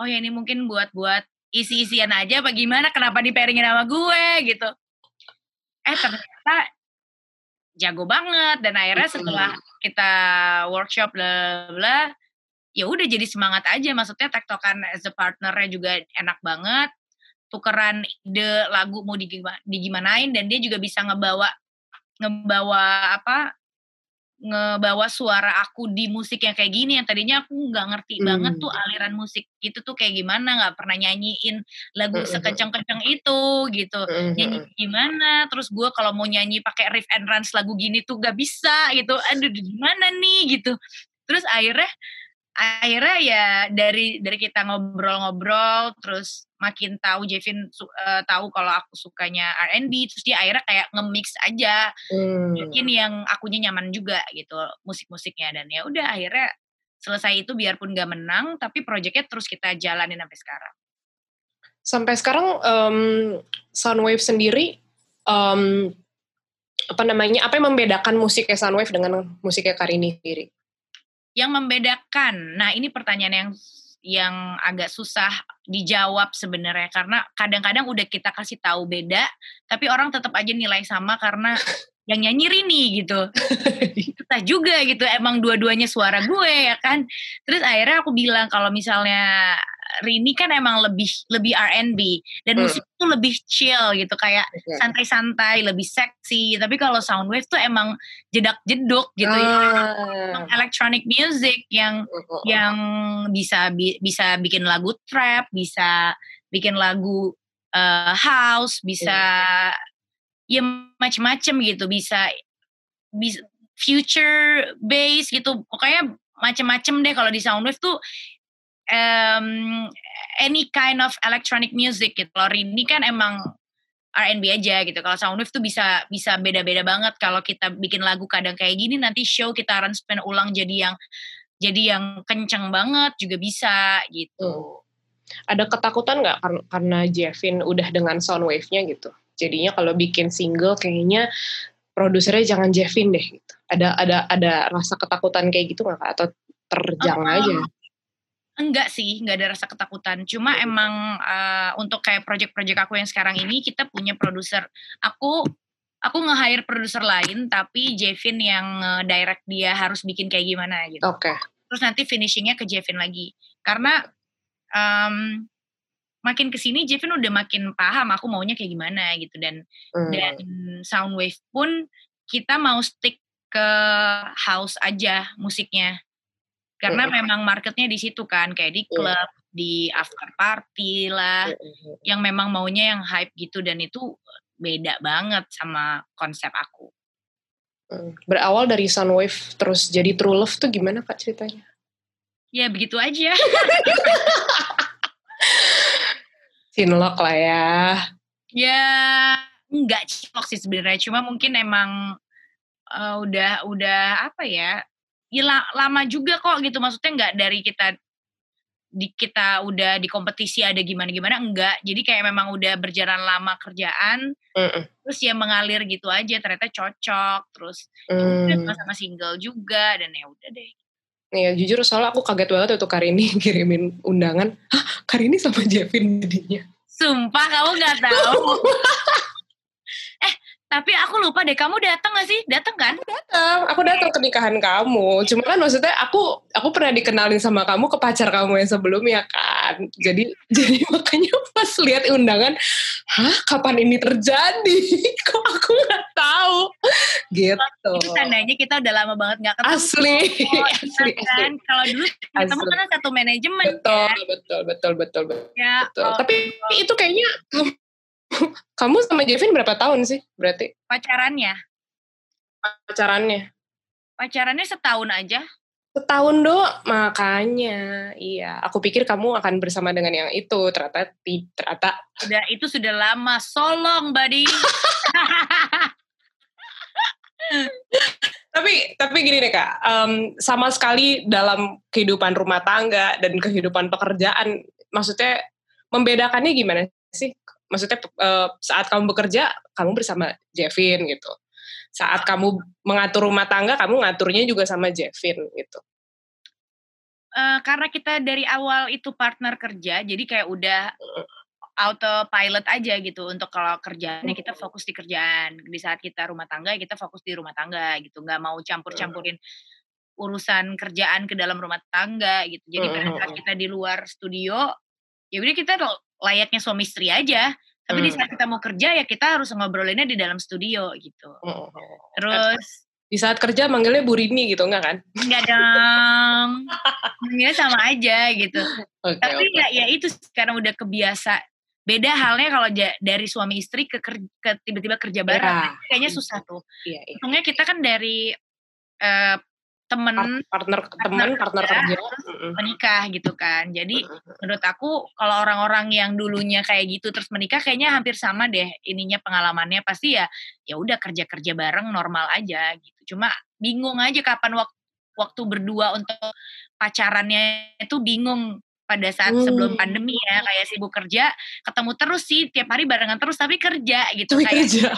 oh ya ini mungkin buat-buat isi-isian aja apa gimana? Kenapa diperingin sama gue gitu. Eh ternyata jago banget. Dan akhirnya setelah kita workshop bla bla ya udah jadi semangat aja. Maksudnya tektokan as a partnernya juga enak banget. Tukeran ide lagu mau digimanain dan dia juga bisa ngebawa ngebawa apa ngebawa suara aku di musik yang kayak gini yang tadinya aku nggak ngerti hmm. banget tuh aliran musik itu tuh kayak gimana nggak pernah nyanyiin lagu hmm. sekenceng-kenceng itu gitu hmm. nyanyi gimana terus gue kalau mau nyanyi pakai riff and runs lagu gini tuh gak bisa gitu aduh gimana nih gitu terus akhirnya akhirnya ya dari dari kita ngobrol-ngobrol terus makin tahu Jevin uh, tahu kalau aku sukanya R&B terus dia akhirnya kayak nge-mix aja hmm. mungkin yang akunya nyaman juga gitu musik-musiknya. Dan ya udah akhirnya selesai itu biarpun gak menang tapi proyeknya terus kita jalanin sampai sekarang. Sampai sekarang um, Soundwave sendiri um, apa namanya apa yang membedakan musiknya Soundwave dengan musiknya Karini sendiri yang membedakan. Nah ini pertanyaan yang yang agak susah dijawab sebenarnya karena kadang-kadang udah kita kasih tahu beda tapi orang tetap aja nilai sama karena yang nyanyi Rini gitu. [laughs] Kita juga gitu. Emang dua-duanya suara gue ya kan? Terus akhirnya aku bilang kalau misalnya Rini kan emang lebih lebih R&B dan hmm. musik itu lebih chill gitu. Kayak santai-santai lebih seksi. Tapi kalau Soundwave tuh emang jedak-jeduk gitu. Ya. ah. ya electronic music yang uh, yang bisa bi bisa bikin lagu trap bisa bikin lagu uh, house bisa ya macem-macem gitu bisa bisa future bass gitu pokoknya macem-macem deh kalau di Soundwave tuh um, any kind of electronic music gitu. Kalau Rini kan emang R&B aja gitu. Kalau Soundwave tuh bisa bisa beda-beda banget. Kalau kita bikin lagu kadang kayak gini, nanti show kita arrangement ulang jadi yang jadi yang kenceng banget juga bisa gitu. Ada ketakutan nggak karena Jevin udah dengan Soundwave-nya gitu? Jadinya kalau bikin single kayaknya produsernya jangan Jevin deh gitu. Ada ada ada rasa ketakutan kayak gitu nggak atau terjang uh, aja? Enggak sih, enggak ada rasa ketakutan. Cuma emang uh, untuk kayak project-project aku yang sekarang ini kita punya produser. Aku aku nge-hire produser lain tapi Jevin yang direct dia harus bikin kayak gimana gitu. Oke. Okay. terus nanti finishingnya ke Jevin lagi karena um, makin ke sini Jevin udah makin paham aku maunya kayak gimana gitu dan hmm. dan Soundwave pun kita mau stick ke house aja musiknya karena hmm. memang marketnya di situ kan kayak di klub hmm. di after party lah hmm. yang memang maunya yang hype gitu dan itu beda banget sama konsep aku berawal dari Soundwave terus jadi True Love tuh gimana kak ceritanya ya begitu aja [laughs] Cinlok lah ya. Ya enggak cinlok sih sebenarnya. Cuma mungkin emang uh, udah udah apa ya, ya lama juga kok gitu. Maksudnya nggak dari kita di kita udah di kompetisi ada gimana gimana enggak. Jadi kayak memang udah berjalan lama kerjaan mm terus ya mengalir gitu aja. Ternyata cocok terus ya mm. sama single juga dan ya udah deh Iya jujur soalnya aku kaget banget waktu Karini [laughs] kirimin undangan. Hah Karini sama Jevin jadinya? Sumpah kamu gak tahu [laughs] tapi aku lupa deh, kamu datang gak sih? Datang kan? Datang. Aku datang ke nikahan kamu. Cuma kan maksudnya aku aku pernah dikenalin sama kamu ke pacar kamu yang sebelumnya kan. Jadi [laughs] jadi makanya pas lihat undangan, hah kapan ini terjadi? [laughs] Kok aku nggak tahu? Gitu. Itu tandanya kita udah lama banget nggak ketemu. Asli. Oh, [laughs] asli, kan? Kalau dulu ketemu kan satu manajemen. Betul, kan? betul, betul, betul, betul. Ya, betul. Oh, Tapi itu kayaknya Kamu [laughs] sama Jevin berapa tahun sih berarti? Pacarannya. Pacarannya. Pacarannya setahun aja. Setahun do, makanya iya. Aku pikir kamu akan bersama dengan yang itu, ternyata ternyata. Udah itu sudah lama, solong, buddy. [laughs] tapi tapi gini deh kak, um, sama sekali dalam kehidupan rumah tangga dan kehidupan pekerjaan, maksudnya membedakannya gimana sih? Maksudnya uh, saat kamu bekerja kamu bersama Jevin gitu. Saat kamu mengatur rumah tangga kamu ngaturnya juga sama Jevin gitu. Uh, karena kita dari awal itu partner kerja jadi kayak udah autopilot aja gitu untuk kalau kerjaannya kita fokus di kerjaan. Di saat kita rumah tangga kita fokus di rumah tangga gitu. Nggak mau campur campurin urusan kerjaan ke dalam rumah tangga gitu. Jadi pada saat kita di luar studio ya udah kita layaknya suami istri aja. Tapi hmm. di saat kita mau kerja ya kita harus ngobrolinnya di dalam studio gitu. Oh. Terus di saat kerja manggilnya Bu Rini gitu enggak kan? Enggak dong. Manggilnya sama aja gitu. Okay, Tapi okay. ya ya itu karena udah kebiasa. Beda halnya kalau dari suami istri ke, ke tiba-tiba kerja bareng, ya. kayaknya susah tuh. Iya, iya. Untungnya kita kan dari uh, temen partner temen partner kerja menikah gitu kan. Jadi menurut aku kalau orang-orang yang dulunya kayak gitu terus menikah kayaknya hampir sama deh ininya pengalamannya. Pasti ya ya udah kerja kerja bareng normal aja gitu. Cuma bingung aja kapan waktu waktu berdua untuk pacarannya itu bingung pada saat hmm. sebelum pandemi ya. Kayak sibuk kerja ketemu terus sih tiap hari barengan terus tapi kerja gitu. Tapi kayak kerja.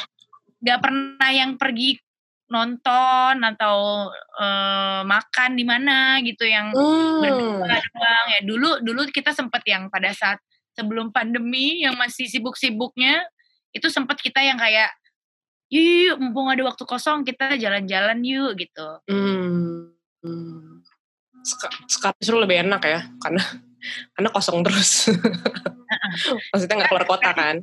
gak pernah yang pergi nonton atau uh, makan di mana gitu yang hmm. berdua doang ya dulu dulu kita sempat yang pada saat sebelum pandemi yang masih sibuk-sibuknya itu sempat kita yang kayak yuk, yuk mumpung ada waktu kosong kita jalan-jalan yuk gitu. Hmm. hmm. Sekarang justru lebih enak ya karena [laughs] karena kosong terus. [laughs] Maksudnya nggak keluar kota kan?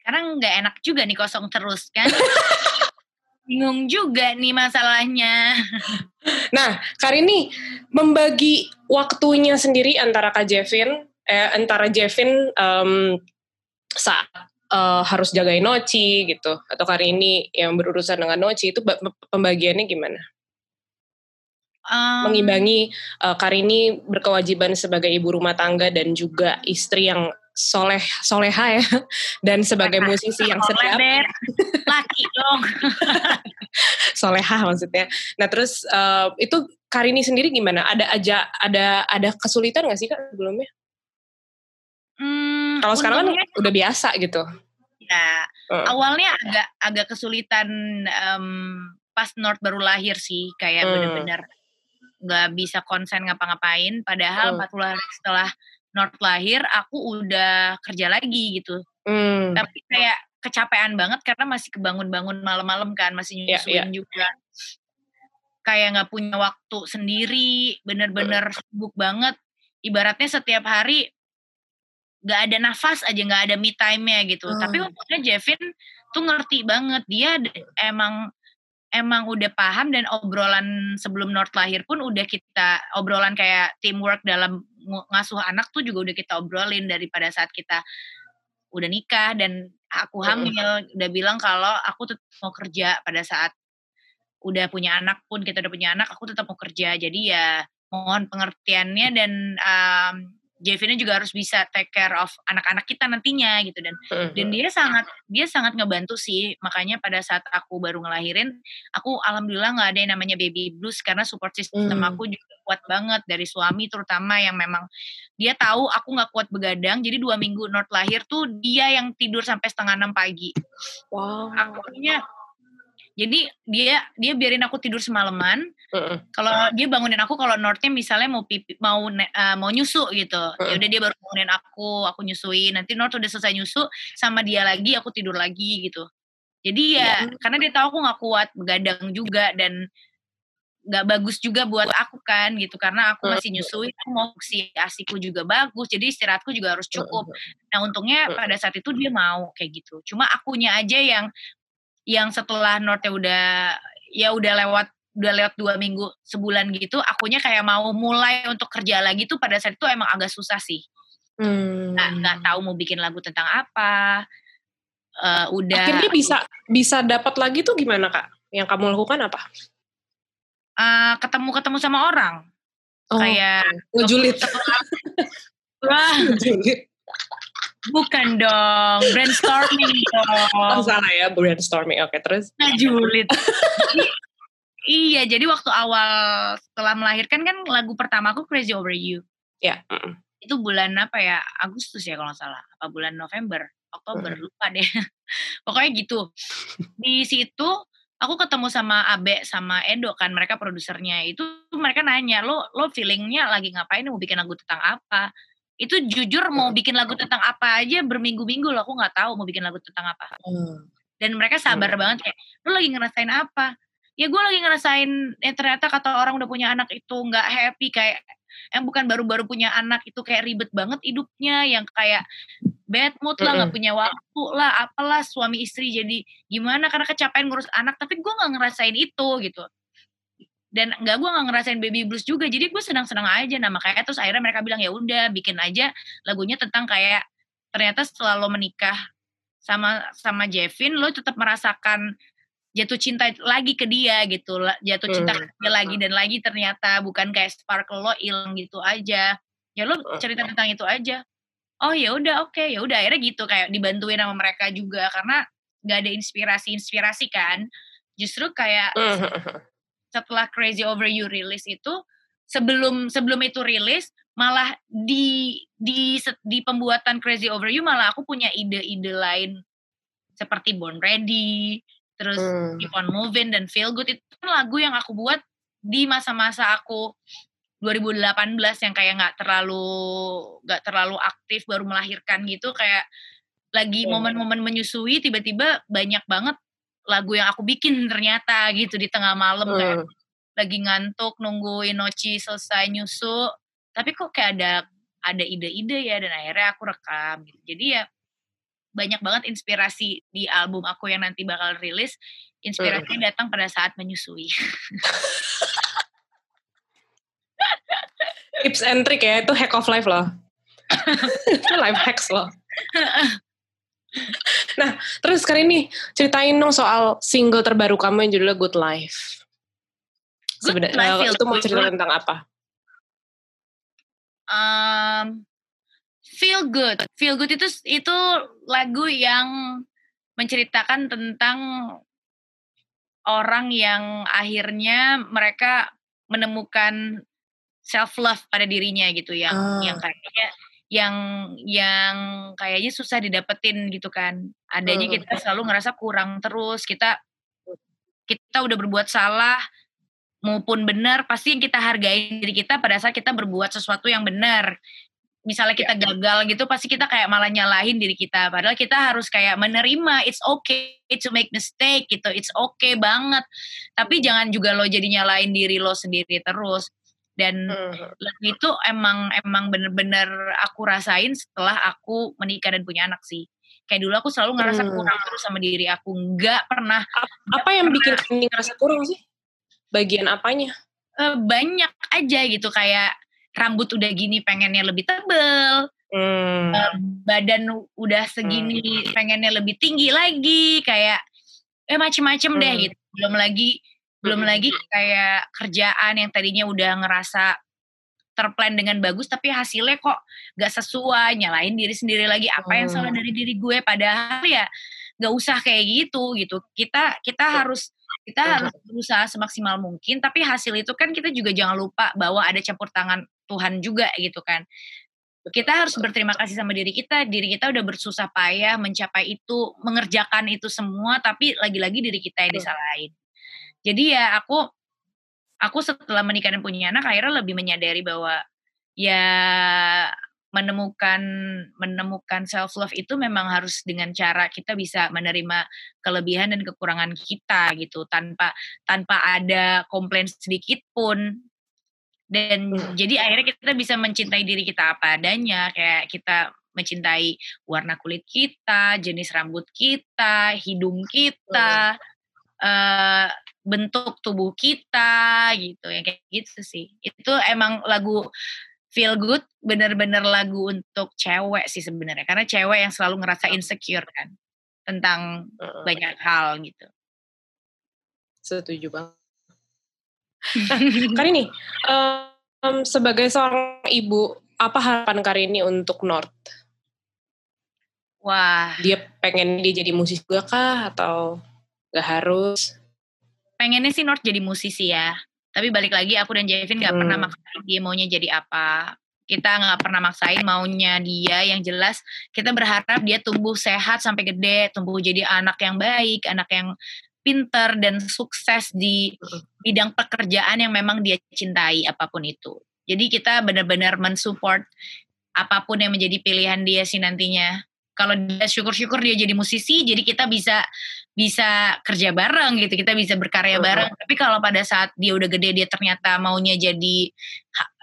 Sekarang nggak enak juga nih kosong terus kan? [laughs] Bingung juga nih masalahnya. [laughs] Nah, Karini membagi waktunya sendiri antara Kak Jevin, eh, antara Jevin um, saat uh, harus jagain Noci gitu, atau Karini yang berurusan dengan Noci itu pembagiannya gimana? Um, Mengimbangi uh, Karini berkewajiban sebagai ibu rumah tangga dan juga istri yang soleh soleha ya. [laughs] Dan sebagai musisi yang sedap laki dong. [laughs] Soleha maksudnya. Nah terus uh, itu Karini sendiri gimana? Ada aja ada ada kesulitan gak sih kak sebelumnya? Hmm, kalau sekarang kan udah biasa gitu. Ya hmm. awalnya agak agak kesulitan um, pas North baru lahir sih. Kayak hmm. bener-bener nggak bisa konsen ngapa-ngapain. Padahal hmm. 40 hari setelah North lahir aku udah kerja lagi gitu hmm. tapi kayak kecapean banget karena masih kebangun-bangun malam-malam kan masih iya, nyusuin yeah, yeah. juga kayak nggak punya waktu sendiri, bener-bener sibuk banget. Ibaratnya setiap hari nggak ada nafas aja, nggak ada me time-nya gitu. Hmm. Tapi untungnya Jevin tuh ngerti banget. Dia emang emang udah paham dan obrolan sebelum North lahir pun udah kita obrolan kayak teamwork dalam ngasuh anak tuh juga udah kita obrolin daripada saat kita udah nikah dan aku hamil udah bilang kalau aku tetap mau kerja pada saat udah punya anak pun kita udah punya anak aku tetap mau kerja. Jadi ya mohon pengertiannya dan um, Jevina juga harus bisa take care of anak-anak kita nantinya gitu dan uh-huh. dan dia sangat dia sangat ngebantu sih makanya pada saat aku baru ngelahirin aku alhamdulillah nggak ada yang namanya baby blues karena support system uh-huh. aku juga kuat banget dari suami terutama yang memang dia tahu aku nggak kuat begadang jadi dua minggu North lahir tuh dia yang tidur sampai setengah enam pagi wow akunya jadi dia dia biarin aku tidur semalaman. Uh-uh. Kalau dia bangunin aku kalau Northnya misalnya mau pipi, mau uh, mau nyusu gitu. Uh-uh. Ya udah dia baru bangunin aku, aku nyusuin. Nanti North udah selesai nyusu sama dia lagi, aku tidur lagi gitu. Jadi ya uh-huh. karena dia tahu aku nggak kuat begadang juga dan nggak bagus juga buat aku kan gitu karena aku masih nyusuin aku mau si asiku juga bagus jadi istirahatku juga harus cukup nah untungnya pada saat itu dia mau kayak gitu cuma akunya aja yang yang setelah Northnya udah ya udah lewat udah lewat dua minggu sebulan gitu akunya kayak mau mulai untuk kerja lagi tuh pada saat itu emang agak susah sih. Hmm. nggak nggak tahu mau bikin lagu tentang apa. Uh, udah akhirnya bisa bisa dapat lagi tuh gimana kak? Yang kamu lakukan apa? Uh, ketemu ketemu sama orang. Oh, kayak ngejulit [laughs] wah Bukan dong, brainstorming dong. Oh, salah ya, brainstorming. Oke, okay, terus? Nah, julid. iya, jadi waktu awal setelah melahirkan kan lagu pertama aku Crazy Over You. Ya. Yeah. Mm Itu bulan apa ya? Agustus ya kalau nggak salah. Apa bulan November? Oktober, mm. lupa deh. [laughs] Pokoknya gitu. Di situ aku ketemu sama Abe sama Edo kan mereka produsernya itu mereka nanya lo lo feelingnya lagi ngapain mau bikin lagu tentang apa itu jujur mau bikin lagu tentang apa aja berminggu-minggu loh aku nggak tahu mau bikin lagu tentang apa. Hmm. dan mereka sabar hmm. banget kayak lu lagi ngerasain apa? Ya gue lagi ngerasain ya ternyata kata orang udah punya anak itu nggak happy kayak yang bukan baru-baru punya anak itu kayak ribet banget hidupnya yang kayak bad mood lah nggak punya waktu lah apalah suami istri jadi gimana karena kecapean ngurus anak tapi gue nggak ngerasain itu gitu dan nggak gue nggak ngerasain baby blues juga. Jadi gue senang-senang aja. Nah makanya terus akhirnya mereka bilang ya udah bikin aja lagunya tentang kayak ternyata setelah lo menikah sama sama Jevin lo tetap merasakan jatuh cinta lagi ke dia gitu. Jatuh cinta ke dia lagi dan lagi ternyata bukan kayak sparkle lo hilang gitu aja. Ya lo cerita tentang itu aja. Oh ya udah oke. Okay. ya udah akhirnya gitu kayak dibantuin sama mereka juga. Karena nggak ada inspirasi inspirasi kan. Justru kayak setelah Crazy Over You rilis itu sebelum sebelum itu rilis malah di di di pembuatan Crazy Over You malah aku punya ide-ide lain. Seperti Born Ready, terus hmm. Keep On Moving dan Feel Good. Itu kan lagu yang aku buat di masa-masa aku 2018 yang kayak nggak terlalu nggak terlalu aktif baru melahirkan gitu. Kayak lagi momen-momen menyusui tiba-tiba banyak banget lagu yang aku bikin ternyata gitu di tengah malam hmm. kayak lagi ngantuk nunggu Inochi selesai nyusu tapi kok kayak ada ada ide-ide ya dan akhirnya aku rekam gitu. Jadi ya banyak banget inspirasi di album aku yang nanti bakal rilis inspirasinya hmm. datang pada saat menyusui. Tips and trick ya itu hack of life loh. [laughs] Itu life hacks loh [laughs] Nah, terus sekarang ini ceritain dong soal single terbaru kamu yang judulnya Good Life. Sebenarnya itu mau cerita tentang apa? Um, feel good. Feel good itu itu lagu yang menceritakan tentang orang yang akhirnya mereka menemukan self love pada dirinya gitu yang oh. yang kayaknya yang yang kayaknya susah didapetin gitu kan. Adanya kita selalu ngerasa kurang terus. Kita kita udah berbuat salah maupun benar, pasti yang kita hargai diri kita pada saat kita berbuat sesuatu yang benar. misalnya kita yeah. gagal gitu pasti kita kayak malah nyalahin diri kita padahal kita harus kayak menerima it's okay to make mistake gitu it's okay banget tapi jangan juga lo jadi nyalahin diri lo sendiri terus dan hmm. itu emang emang bener-bener aku rasain setelah aku menikah dan punya anak sih kayak dulu aku selalu ngerasa hmm. kurang terus sama diri aku nggak pernah apa yang pernah, bikin kamu ngerasa kurang sih bagian apanya uh, banyak aja gitu kayak rambut udah gini pengennya lebih tebel hmm. uh, badan udah segini hmm. pengennya lebih tinggi lagi kayak eh macem-macem hmm. deh gitu belum lagi belum hmm. lagi kayak kerjaan yang tadinya udah ngerasa terplan dengan bagus tapi hasilnya kok gak sesuai. Nyalain diri sendiri lagi apa yang salah dari diri gue? Padahal ya gak usah kayak gitu gitu. Kita kita harus kita harus berusaha semaksimal mungkin tapi hasil itu kan kita juga jangan lupa bahwa ada campur tangan Tuhan juga gitu kan. Kita harus berterima kasih sama diri kita, diri kita udah bersusah payah mencapai itu, mengerjakan itu semua, tapi lagi-lagi diri kita yang disalahin. Jadi ya aku, aku setelah menikah dan punya anak, akhirnya lebih menyadari bahwa ya menemukan menemukan self love itu memang harus dengan cara kita bisa menerima kelebihan dan kekurangan kita gitu tanpa tanpa ada komplain sedikit pun dan hmm. jadi akhirnya kita bisa mencintai diri kita apa adanya kayak kita mencintai warna kulit kita jenis rambut kita hidung kita hmm. uh, bentuk tubuh kita gitu ya kayak gitu sih itu emang lagu feel good bener-bener lagu untuk cewek sih sebenarnya karena cewek yang selalu ngerasa insecure kan tentang hmm. banyak hal gitu setuju banget Karini, um, sebagai seorang ibu, apa harapan Karini untuk North? Wah. Dia pengen dia jadi musisi juga kah atau gak harus? Pengennya sih North jadi musisi ya. Tapi balik lagi aku dan Javin gak hmm. pernah maksain dia maunya jadi apa. Kita gak pernah maksain maunya dia yang jelas kita berharap dia tumbuh sehat sampai gede, tumbuh jadi anak yang baik, anak yang pinter dan sukses di bidang pekerjaan yang memang dia cintai apa pun itu. Jadi kita benar-benar mensupport apa pun yang menjadi pilihan dia sih nantinya. Kalau dia syukur-syukur dia jadi musisi, jadi kita bisa bisa kerja bareng gitu, kita bisa berkarya bareng. Tapi kalau pada saat dia udah gede dia ternyata maunya jadi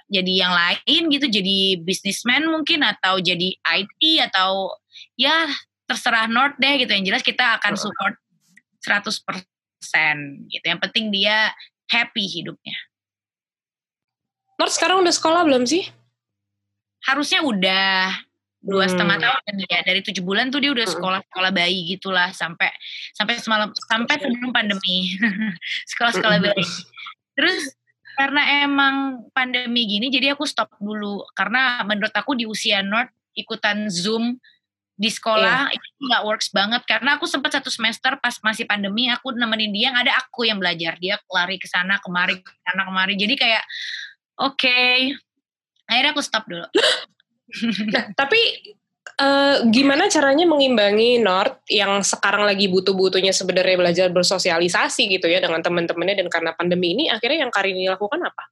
jadi yang lain gitu, jadi bisnismen mungkin atau jadi IT atau ya terserah North deh gitu. Yang jelas kita akan support 100% gitu. Yang penting dia happy hidupnya. North sekarang udah sekolah belum sih? Harusnya udah dua setengah hmm. tahun kan ya dari tujuh bulan tuh dia udah hmm. sekolah sekolah bayi gitulah sampai sampai semalam sampai sebelum pandemi [laughs] sekolah sekolah hmm. bayi terus karena emang pandemi gini jadi aku stop dulu karena menurut aku di usia North ikutan zoom di sekolah yeah. itu nggak works banget karena aku sempat satu semester pas masih pandemi aku nemenin dia yang ada aku yang belajar dia lari ke sana kemari ke sana kemari jadi kayak oke okay. akhirnya aku stop dulu [gasps] nah, tapi uh, gimana caranya mengimbangi North yang sekarang lagi butuh-butuhnya sebenarnya belajar bersosialisasi gitu ya dengan teman-temannya dan karena pandemi ini akhirnya yang Karini lakukan apa?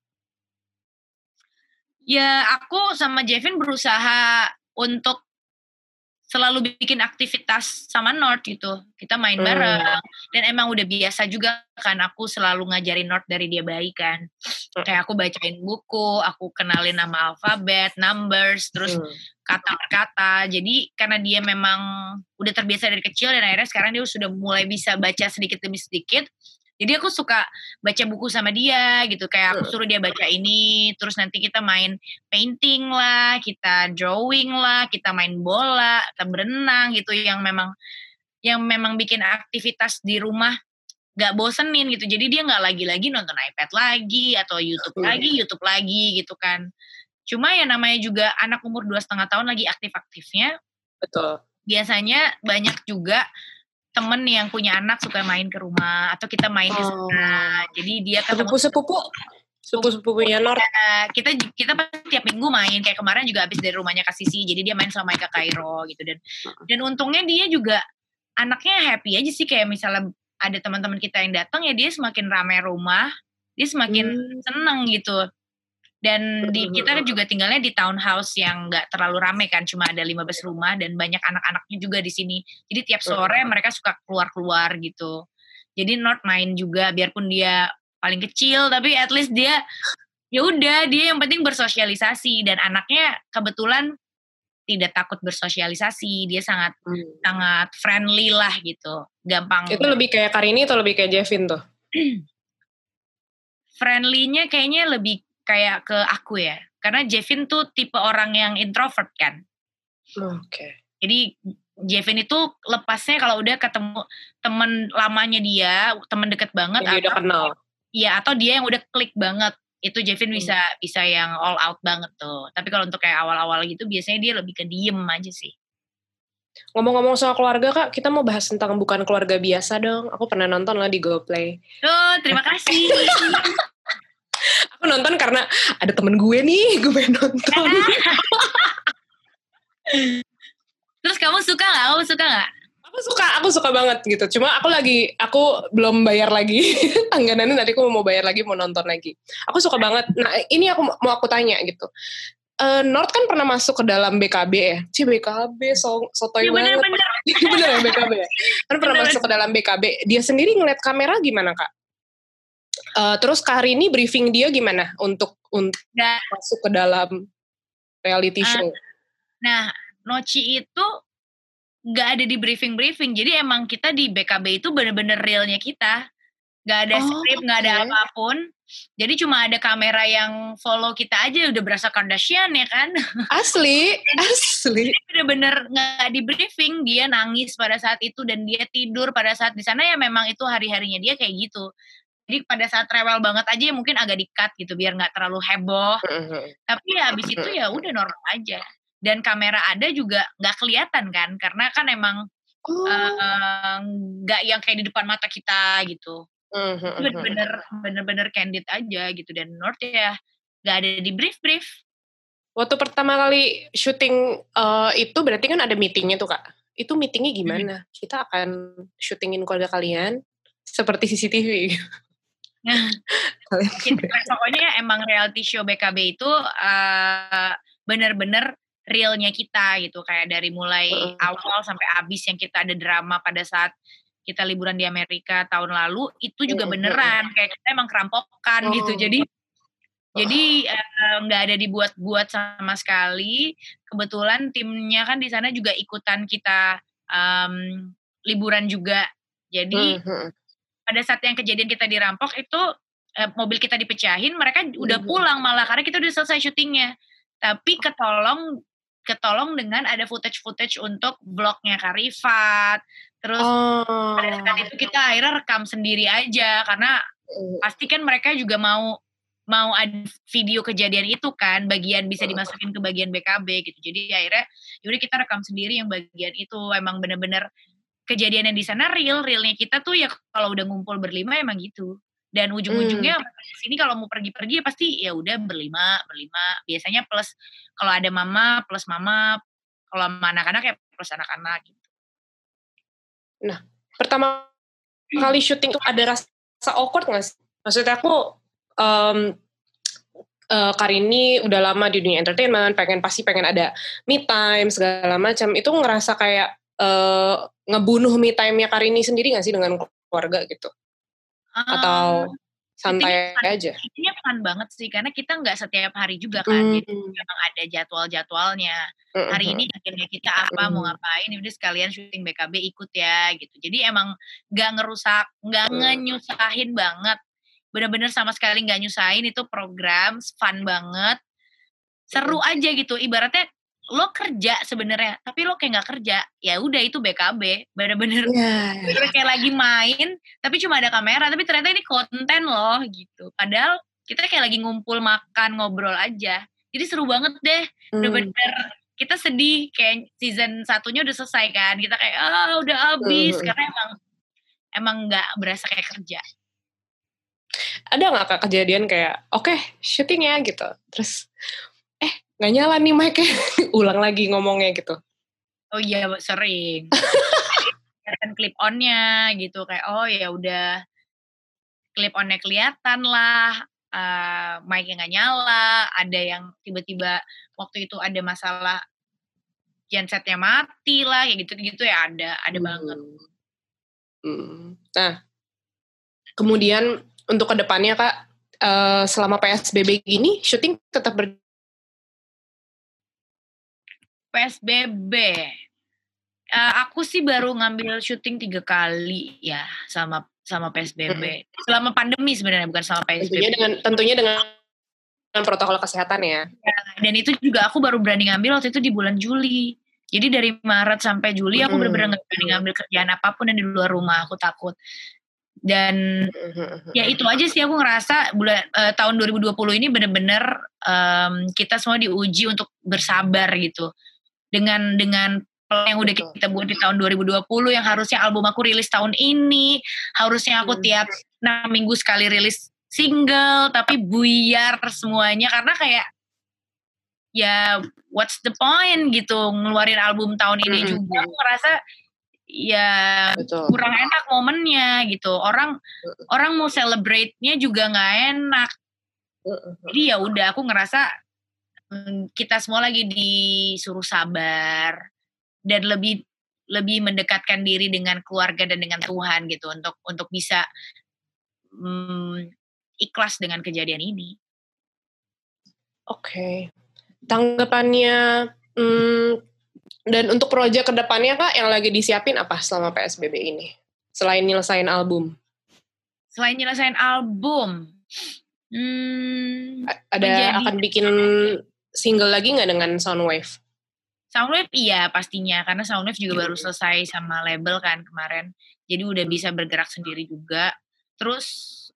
Ya aku sama Jevin berusaha untuk selalu bikin aktivitas sama North gitu. Kita main hmm. bareng. Dan emang udah biasa juga kan aku selalu ngajarin North dari dia baik kan. Hmm. Kayak aku bacain buku, aku kenalin nama alfabet, numbers, terus kata per kata. Jadi karena dia memang udah terbiasa dari kecil dan akhirnya sekarang dia sudah mulai bisa baca sedikit demi sedikit jadi aku suka baca buku sama dia gitu. Kayak aku suruh dia baca ini terus nanti kita main painting lah kita drawing lah kita main bola kita berenang gitu. Yang memang yang memang bikin aktivitas di rumah gak bosenin gitu. Jadi dia nggak lagi-lagi nonton iPad lagi atau YouTube lagi YouTube lagi gitu kan. Cuma ya namanya juga anak umur dua setengah tahun lagi aktif-aktifnya. Betul. Biasanya banyak juga temen yang punya anak suka main ke rumah atau kita main oh. sana. Jadi dia kan sepupu-sepupu sepupu-sepupunya Nor. Kita kita tiap minggu main kayak kemarin juga habis dari rumahnya Kasisi. Jadi dia main sama Eka Kairo gitu dan dan untungnya dia juga anaknya happy aja sih kayak misalnya ada teman-teman kita yang datang ya dia semakin ramai rumah, dia semakin hmm. seneng gitu. Dan [laughs] di kita juga tinggalnya di townhouse yang nggak terlalu rame kan, cuma ada 15 rumah dan banyak anak-anaknya juga di sini. Jadi tiap sore mereka suka keluar-keluar gitu. Jadi North main juga biarpun dia paling kecil tapi at least dia ya udah dia yang penting bersosialisasi dan anaknya kebetulan tidak takut bersosialisasi dia sangat hmm. sangat friendly lah gitu gampang itu lebih kayak Karini atau lebih kayak Jevin tuh [clears throat] friendlynya kayaknya lebih kayak ke aku ya karena Jevin tuh tipe orang yang introvert kan oke okay. jadi Jevin itu lepasnya kalau udah ketemu temen lamanya dia temen deket banget yang atau, udah kenal Iya atau dia yang udah klik banget itu Jevin hmm. bisa bisa yang all out banget tuh. Tapi kalau untuk kayak awal-awal gitu biasanya dia lebih ke diem aja sih. Ngomong-ngomong soal keluarga kak, kita mau bahas tentang bukan keluarga biasa dong. Aku pernah nonton lah di GoPlay. Oh, terima kasih. [laughs] aku nonton karena ada temen gue nih, [laughs] gue pengen nonton. Terus kamu suka gak? Kamu suka gak? aku suka aku suka banget gitu cuma aku lagi aku belum bayar lagi [laughs] langganannya nanti aku mau bayar lagi mau nonton lagi aku suka banget nah ini aku mau aku tanya gitu uh, North kan pernah masuk ke dalam BKB ya Cie BKB so, sotoy ya, banget bener, [laughs] bener. bener ya BKB ya kan pernah bener. masuk ke dalam BKB dia sendiri ngeliat kamera gimana kak uh, terus hari ini briefing dia gimana untuk untuk nah, masuk ke dalam reality ah. show? nah Noci itu nggak ada di briefing briefing jadi emang kita di BKB itu bener-bener realnya kita. Nggak ada oh, script nggak okay. ada apa pun. Jadi cuma ada kamera yang follow kita aja udah berasa Kardashian ya kan? [laughs] Asli asli. bener-bener nggak di briefing dia nangis pada saat itu dan dia tidur pada saat di sana. Ya memang itu hari-harinya dia kayak gitu jadi pada saat rewel banget aja ya mungkin agak dikat gitu biar nggak terlalu heboh. Mm-hmm. tapi ya abis itu ya udah normal aja. Dan kamera ada juga nggak kelihatan kan karena kan emang nggak oh. uh, yang kayak di depan mata kita gitu. Bener-bener bener-bener candid aja gitu. Dan North ya nggak ada di brief brief. Waktu pertama kali syuting uh, itu berarti kan ada meetingnya tuh kak. Itu meetingnya gimana? Hmm. kita akan syutingin keluarga kalian seperti CCTV [laughs] Nah, pokoknya emang reality show BKB itu uh, bener-bener realnya kita gitu. Kayak dari mulai uh. awal sampai habis yang kita ada drama pada saat kita liburan di Amerika tahun lalu itu juga beneran. Kayak kita emang kerampokan uh. gitu. Jadi jadi nggak uh, ada dibuat-buat sama sekali. Kebetulan timnya kan di sana juga ikutan kita um, liburan juga. Jadi uh. Pada saat yang kejadian kita dirampok itu uh, mobil kita dipecahin mereka udah pulang malah karena kita udah selesai syutingnya tapi ketolong ketolong dengan ada footage-footage untuk blognya Karifat. Terus oh. pada saat itu kita akhirnya rekam sendiri aja karena uh. pasti kan mereka juga mau mau ada video kejadian itu kan bagian bisa dimasukin ke bagian BKB gitu. Jadi akhirnya yaudah kita rekam sendiri yang bagian itu emang bener-bener kejadian yang di sana real, realnya kita tuh ya kalau udah ngumpul berlima emang gitu. Dan ujung-ujungnya hmm. sini kalau mau pergi-pergi ya pasti ya udah berlima berlima. Biasanya plus kalau ada mama plus mama kalau sama anak-anak ya plus anak-anak gitu. Nah pertama kali syuting tuh ada rasa awkward nggak sih? Maksudnya aku um, uh, Karini udah lama di dunia entertainment pengen pasti pengen ada me time segala macam. Itu ngerasa kayak uh, ngebunuh me time-nya Karini sendiri gak sih dengan keluarga gitu atau santai fun, aja? Ini fun banget sih karena kita nggak setiap hari juga kan, mm. jadi memang ada jadwal-jadwalnya. Mm. Hari ini akhirnya kita apa mm. mau ngapain, udah sekalian syuting BKB ikut ya gitu. Jadi emang nggak ngerusak, nggak mm. ngenyusahin banget. Bener-bener sama sekali nggak nyusahin itu program fun banget, seru aja gitu. Ibaratnya lo kerja sebenarnya tapi lo kayak nggak kerja ya udah itu BKB bener-bener [laughs] yeah. Iya. kayak lagi main tapi cuma ada kamera tapi ternyata ini konten loh gitu padahal kita kayak lagi ngumpul makan ngobrol aja jadi seru banget deh hmm. bener-bener kita sedih kayak season satunya udah selesai kan kita kayak ah udah habis hmm. karena emang emang nggak berasa kayak kerja ada nggak kak kejadian kayak oke okay, syuting ya gitu terus nggak nyala nih mic [laughs] ulang lagi ngomongnya gitu oh iya sering kelihatan clip onnya gitu kayak oh ya udah clip onnya kelihatan lah uh, mic yang nggak nyala, ada yang tiba-tiba waktu itu ada masalah gensetnya mati lah, ya gitu-gitu ya ada, ada hmm. banget. Hmm. Nah, kemudian untuk ke depannya kak, uh, selama PSBB gini, syuting tetap ber PSBB, uh, aku sih baru ngambil syuting tiga kali ya sama sama PSBB. Hmm. Selama pandemi sebenarnya bukan sama PSBB. Tentunya dengan tentunya dengan dengan protokol kesehatan ya. ya. Dan itu juga aku baru berani ngambil waktu itu di bulan Juli. Jadi dari Maret sampai Juli aku hmm. benar-benar nggak berani ngambil kerjaan apa pun yang di luar rumah. Aku takut. Dan ya itu aja sih aku ngerasa bulan uh, tahun 2020 ini benar-benar um, kita semua diuji untuk bersabar gitu. Dengan dengan yang udah kita buat di tahun 2020 yang harusnya album aku rilis tahun ini, harusnya aku hmm. tiap enam minggu sekali rilis single tapi buyar semuanya karena kayak ya what's the point gitu ngeluarin album tahun ini hmm. juga aku ngerasa ya Betul. kurang enak momennya gitu orang orang mau celebrate-nya juga nggak enak jadi ya udah aku ngerasa kita semua lagi disuruh sabar dan lebih lebih mendekatkan diri dengan keluarga dan dengan Tuhan gitu untuk untuk bisa hmm, ikhlas dengan kejadian ini. Oke, okay. tanggapannya hmm, dan untuk proyek ke depannya kak yang lagi disiapin apa selama PSBB ini selain nyelesain album? Selain nyelesain album, hmm, ada menjadi, akan bikin single lagi nggak dengan Soundwave? Soundwave iya pastinya karena Soundwave juga baru selesai sama label kan kemarin. Jadi udah bisa bergerak sendiri juga. Terus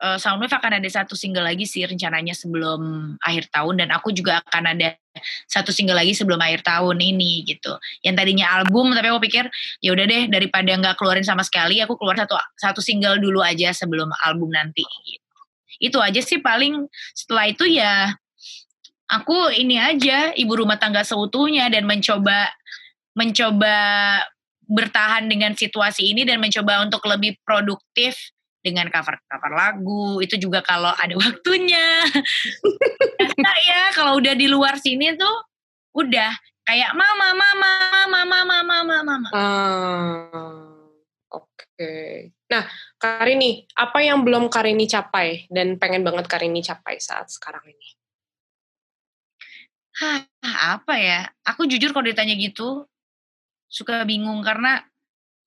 uh, Soundwave akan ada satu single lagi sih rencananya sebelum akhir tahun dan aku juga akan ada satu single lagi sebelum akhir tahun ini gitu. Yang tadinya album tapi aku pikir ya udah deh daripada nggak keluarin sama sekali aku keluar satu satu single dulu aja sebelum album nanti. Gitu. Itu aja sih paling setelah itu ya aku ini aja ibu rumah tangga seutuhnya dan mencoba mencoba bertahan dengan situasi ini dan mencoba untuk lebih produktif dengan cover-cover lagu itu juga kalau ada [laughs] waktunya. nah, ya kalau udah di luar sini tuh udah kayak mama mama mama mama mama mama. Ah, Oke. Okay. Nah, Karini, apa yang belum Karini capai dan pengen banget Karini capai saat sekarang ini? Hah, apa ya? Aku jujur kalau ditanya gitu, suka bingung karena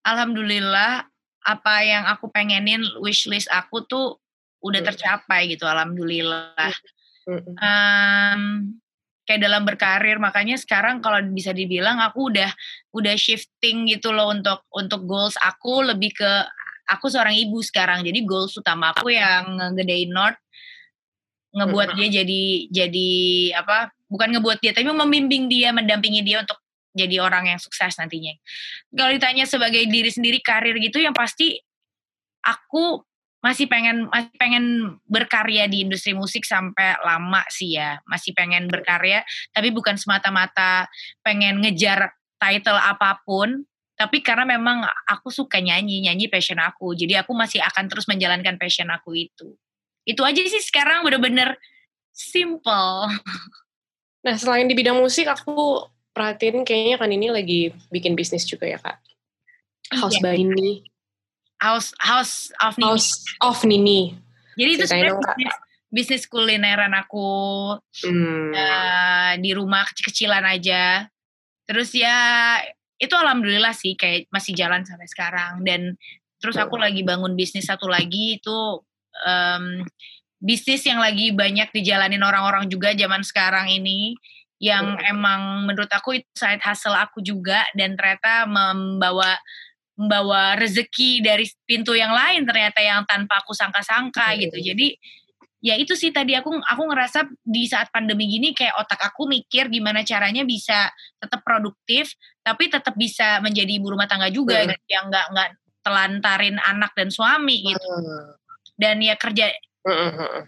alhamdulillah apa yang aku pengenin wishlist aku tuh udah tercapai gitu, alhamdulillah. Um, kayak dalam berkarir makanya sekarang kalau bisa dibilang aku udah udah shifting gitu loh untuk untuk goals aku lebih ke aku seorang ibu sekarang jadi goals utama aku yang ngegedein North ngebuat dia jadi jadi apa bukan ngebuat dia tapi membimbing dia mendampingi dia untuk jadi orang yang sukses nantinya. Kalau ditanya sebagai diri sendiri karir gitu yang pasti aku masih pengen masih pengen berkarya di industri musik sampai lama sih ya. Masih pengen berkarya tapi bukan semata-mata pengen ngejar title apa pun tapi karena memang aku suka nyanyi nyanyi passion aku. Jadi aku masih akan terus menjalankan passion aku itu itu aja sih sekarang bener-bener simple Nah, selain di bidang musik, aku perhatiin kayaknya kan ini lagi bikin bisnis juga ya, Kak. House iya. by Nini. House House of Nini. House of Nini. Jadi itu sebenarnya bisnis, bisnis kulineran aku hmm. uh, di rumah kecil-kecilan aja. Terus ya itu alhamdulillah sih kayak masih jalan sampai sekarang dan terus aku lagi bangun bisnis satu lagi itu um, bisnis yang lagi banyak dijalanin orang-orang juga zaman sekarang ini yang hmm. emang menurut aku itu side hustle aku juga dan ternyata membawa membawa rezeki dari pintu yang lain ternyata yang tanpa aku sangka-sangka hmm. gitu. Jadi ya itu sih tadi aku aku ngerasa di saat pandemi gini kayak otak aku mikir gimana caranya bisa tetap produktif tapi tetap bisa menjadi ibu rumah tangga juga hmm. gitu, yang nggak nggak telantarin anak dan suami gitu. Hmm. Dan ya kerja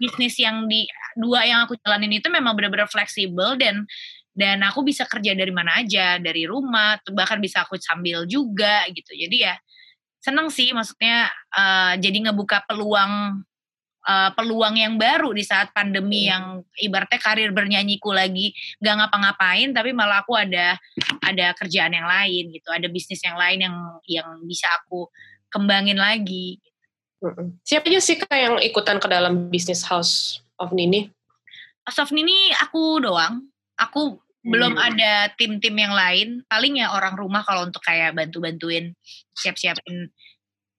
bisnis yang di dua yang aku jalanin itu memang benar-benar fleksibel dan dan aku bisa kerja dari mana aja dari rumah bahkan bisa aku sambil juga gitu. Jadi ya seneng sih maksudnya uh, jadi ngebuka peluang uh, peluang yang baru di saat pandemi hmm. yang ibaratnya karir bernyanyiku lagi nggak ngapa-ngapain tapi malah aku ada ada kerjaan yang lain gitu ada bisnis yang lain yang yang bisa aku kembangin lagi siapa aja sih kak yang ikutan ke dalam bisnis House of Nini House of Nini aku doang aku belum hmm. ada tim-tim yang lain paling ya orang rumah kalau untuk kayak bantu-bantuin siap-siapin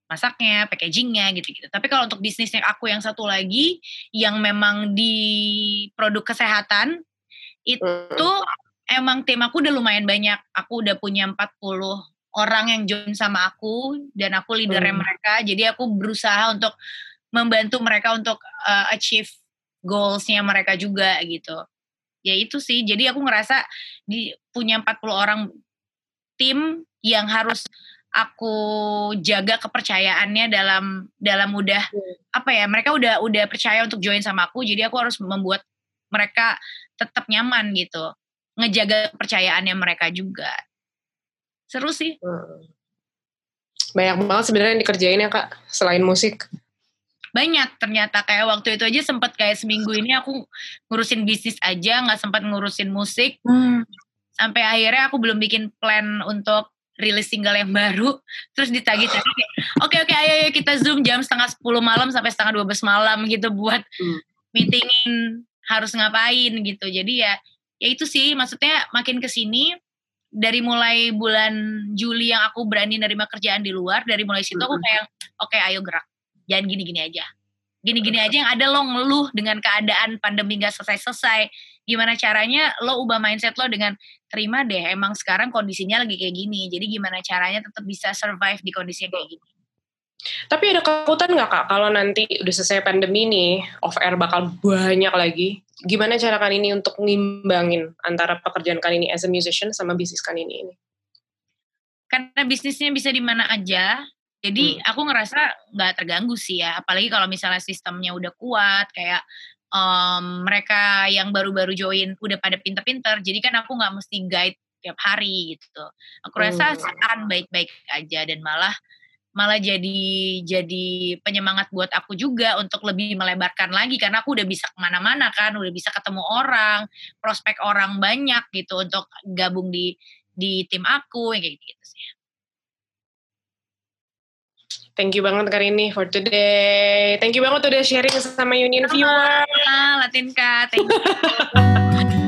masaknya, packagingnya gitu-gitu. Tapi kalau untuk bisnis yang aku yang satu lagi yang memang di produk kesehatan itu hmm. emang tim aku udah lumayan banyak. Aku udah punya 40 orang yang join sama aku dan aku leadernya hmm. mereka. Jadi aku berusaha untuk membantu mereka untuk uh, achieve goalsnya mereka juga gitu. Ya itu sih. Jadi aku ngerasa di punya 40 orang tim yang harus aku jaga kepercayaannya dalam dalam mudah hmm. apa ya mereka udah udah percaya untuk join sama aku jadi aku harus membuat mereka tetap nyaman gitu ngejaga kepercayaannya mereka juga seru sih. Hmm. banyak banget sebenarnya yang dikerjain ya kak selain musik. Banyak ternyata. Kayak waktu itu aja sempat kayak seminggu ini aku ngurusin bisnis aja nggak sempat ngurusin musik. Hmm. sampai akhirnya aku belum bikin plan untuk rilis single yang baru. Terus ditagih tagih kayak oke okay, oke okay, ayo, ayo kita zoom jam setengah sepuluh malam sampai setengah dua belas malam gitu buat hmm. meetingin harus ngapain gitu. Jadi ya ya itu sih. Maksudnya makin ke sini dari mulai bulan Juli yang aku berani nerima kerjaan di luar dari mulai situ aku kayak oke okay, ayo gerak. Jangan gini-gini aja. Gini-gini aja yang ada lo ngeluh dengan keadaan pandemi gak selesai-selesai. Gimana caranya lo ubah mindset lo dengan terima deh emang sekarang kondisinya lagi kayak gini. Jadi gimana caranya tetap bisa survive di kondisi yang kayak gini tapi ada ketakutan nggak kak kalau nanti udah selesai pandemi nih off air bakal banyak lagi gimana cara kan ini untuk ngimbangin antara pekerjaan kan ini as a musician sama bisnis kan ini ini karena bisnisnya bisa di mana aja jadi hmm. aku ngerasa nggak terganggu sih ya apalagi kalau misalnya sistemnya udah kuat kayak um, mereka yang baru-baru join udah pada pinter-pinter jadi kan aku nggak mesti guide tiap hari gitu aku rasa hmm. akan baik-baik aja dan malah malah jadi jadi penyemangat buat aku juga untuk lebih melebarkan lagi karena aku udah bisa ke mana-mana kan udah bisa ketemu orang prospek orang banyak gitu untuk gabung di di tim aku kayak gitu sih Thank you banget Karini for today. Thank you banget udah sharing sama Union Viewer. Latin Kak, thank you. [laughs]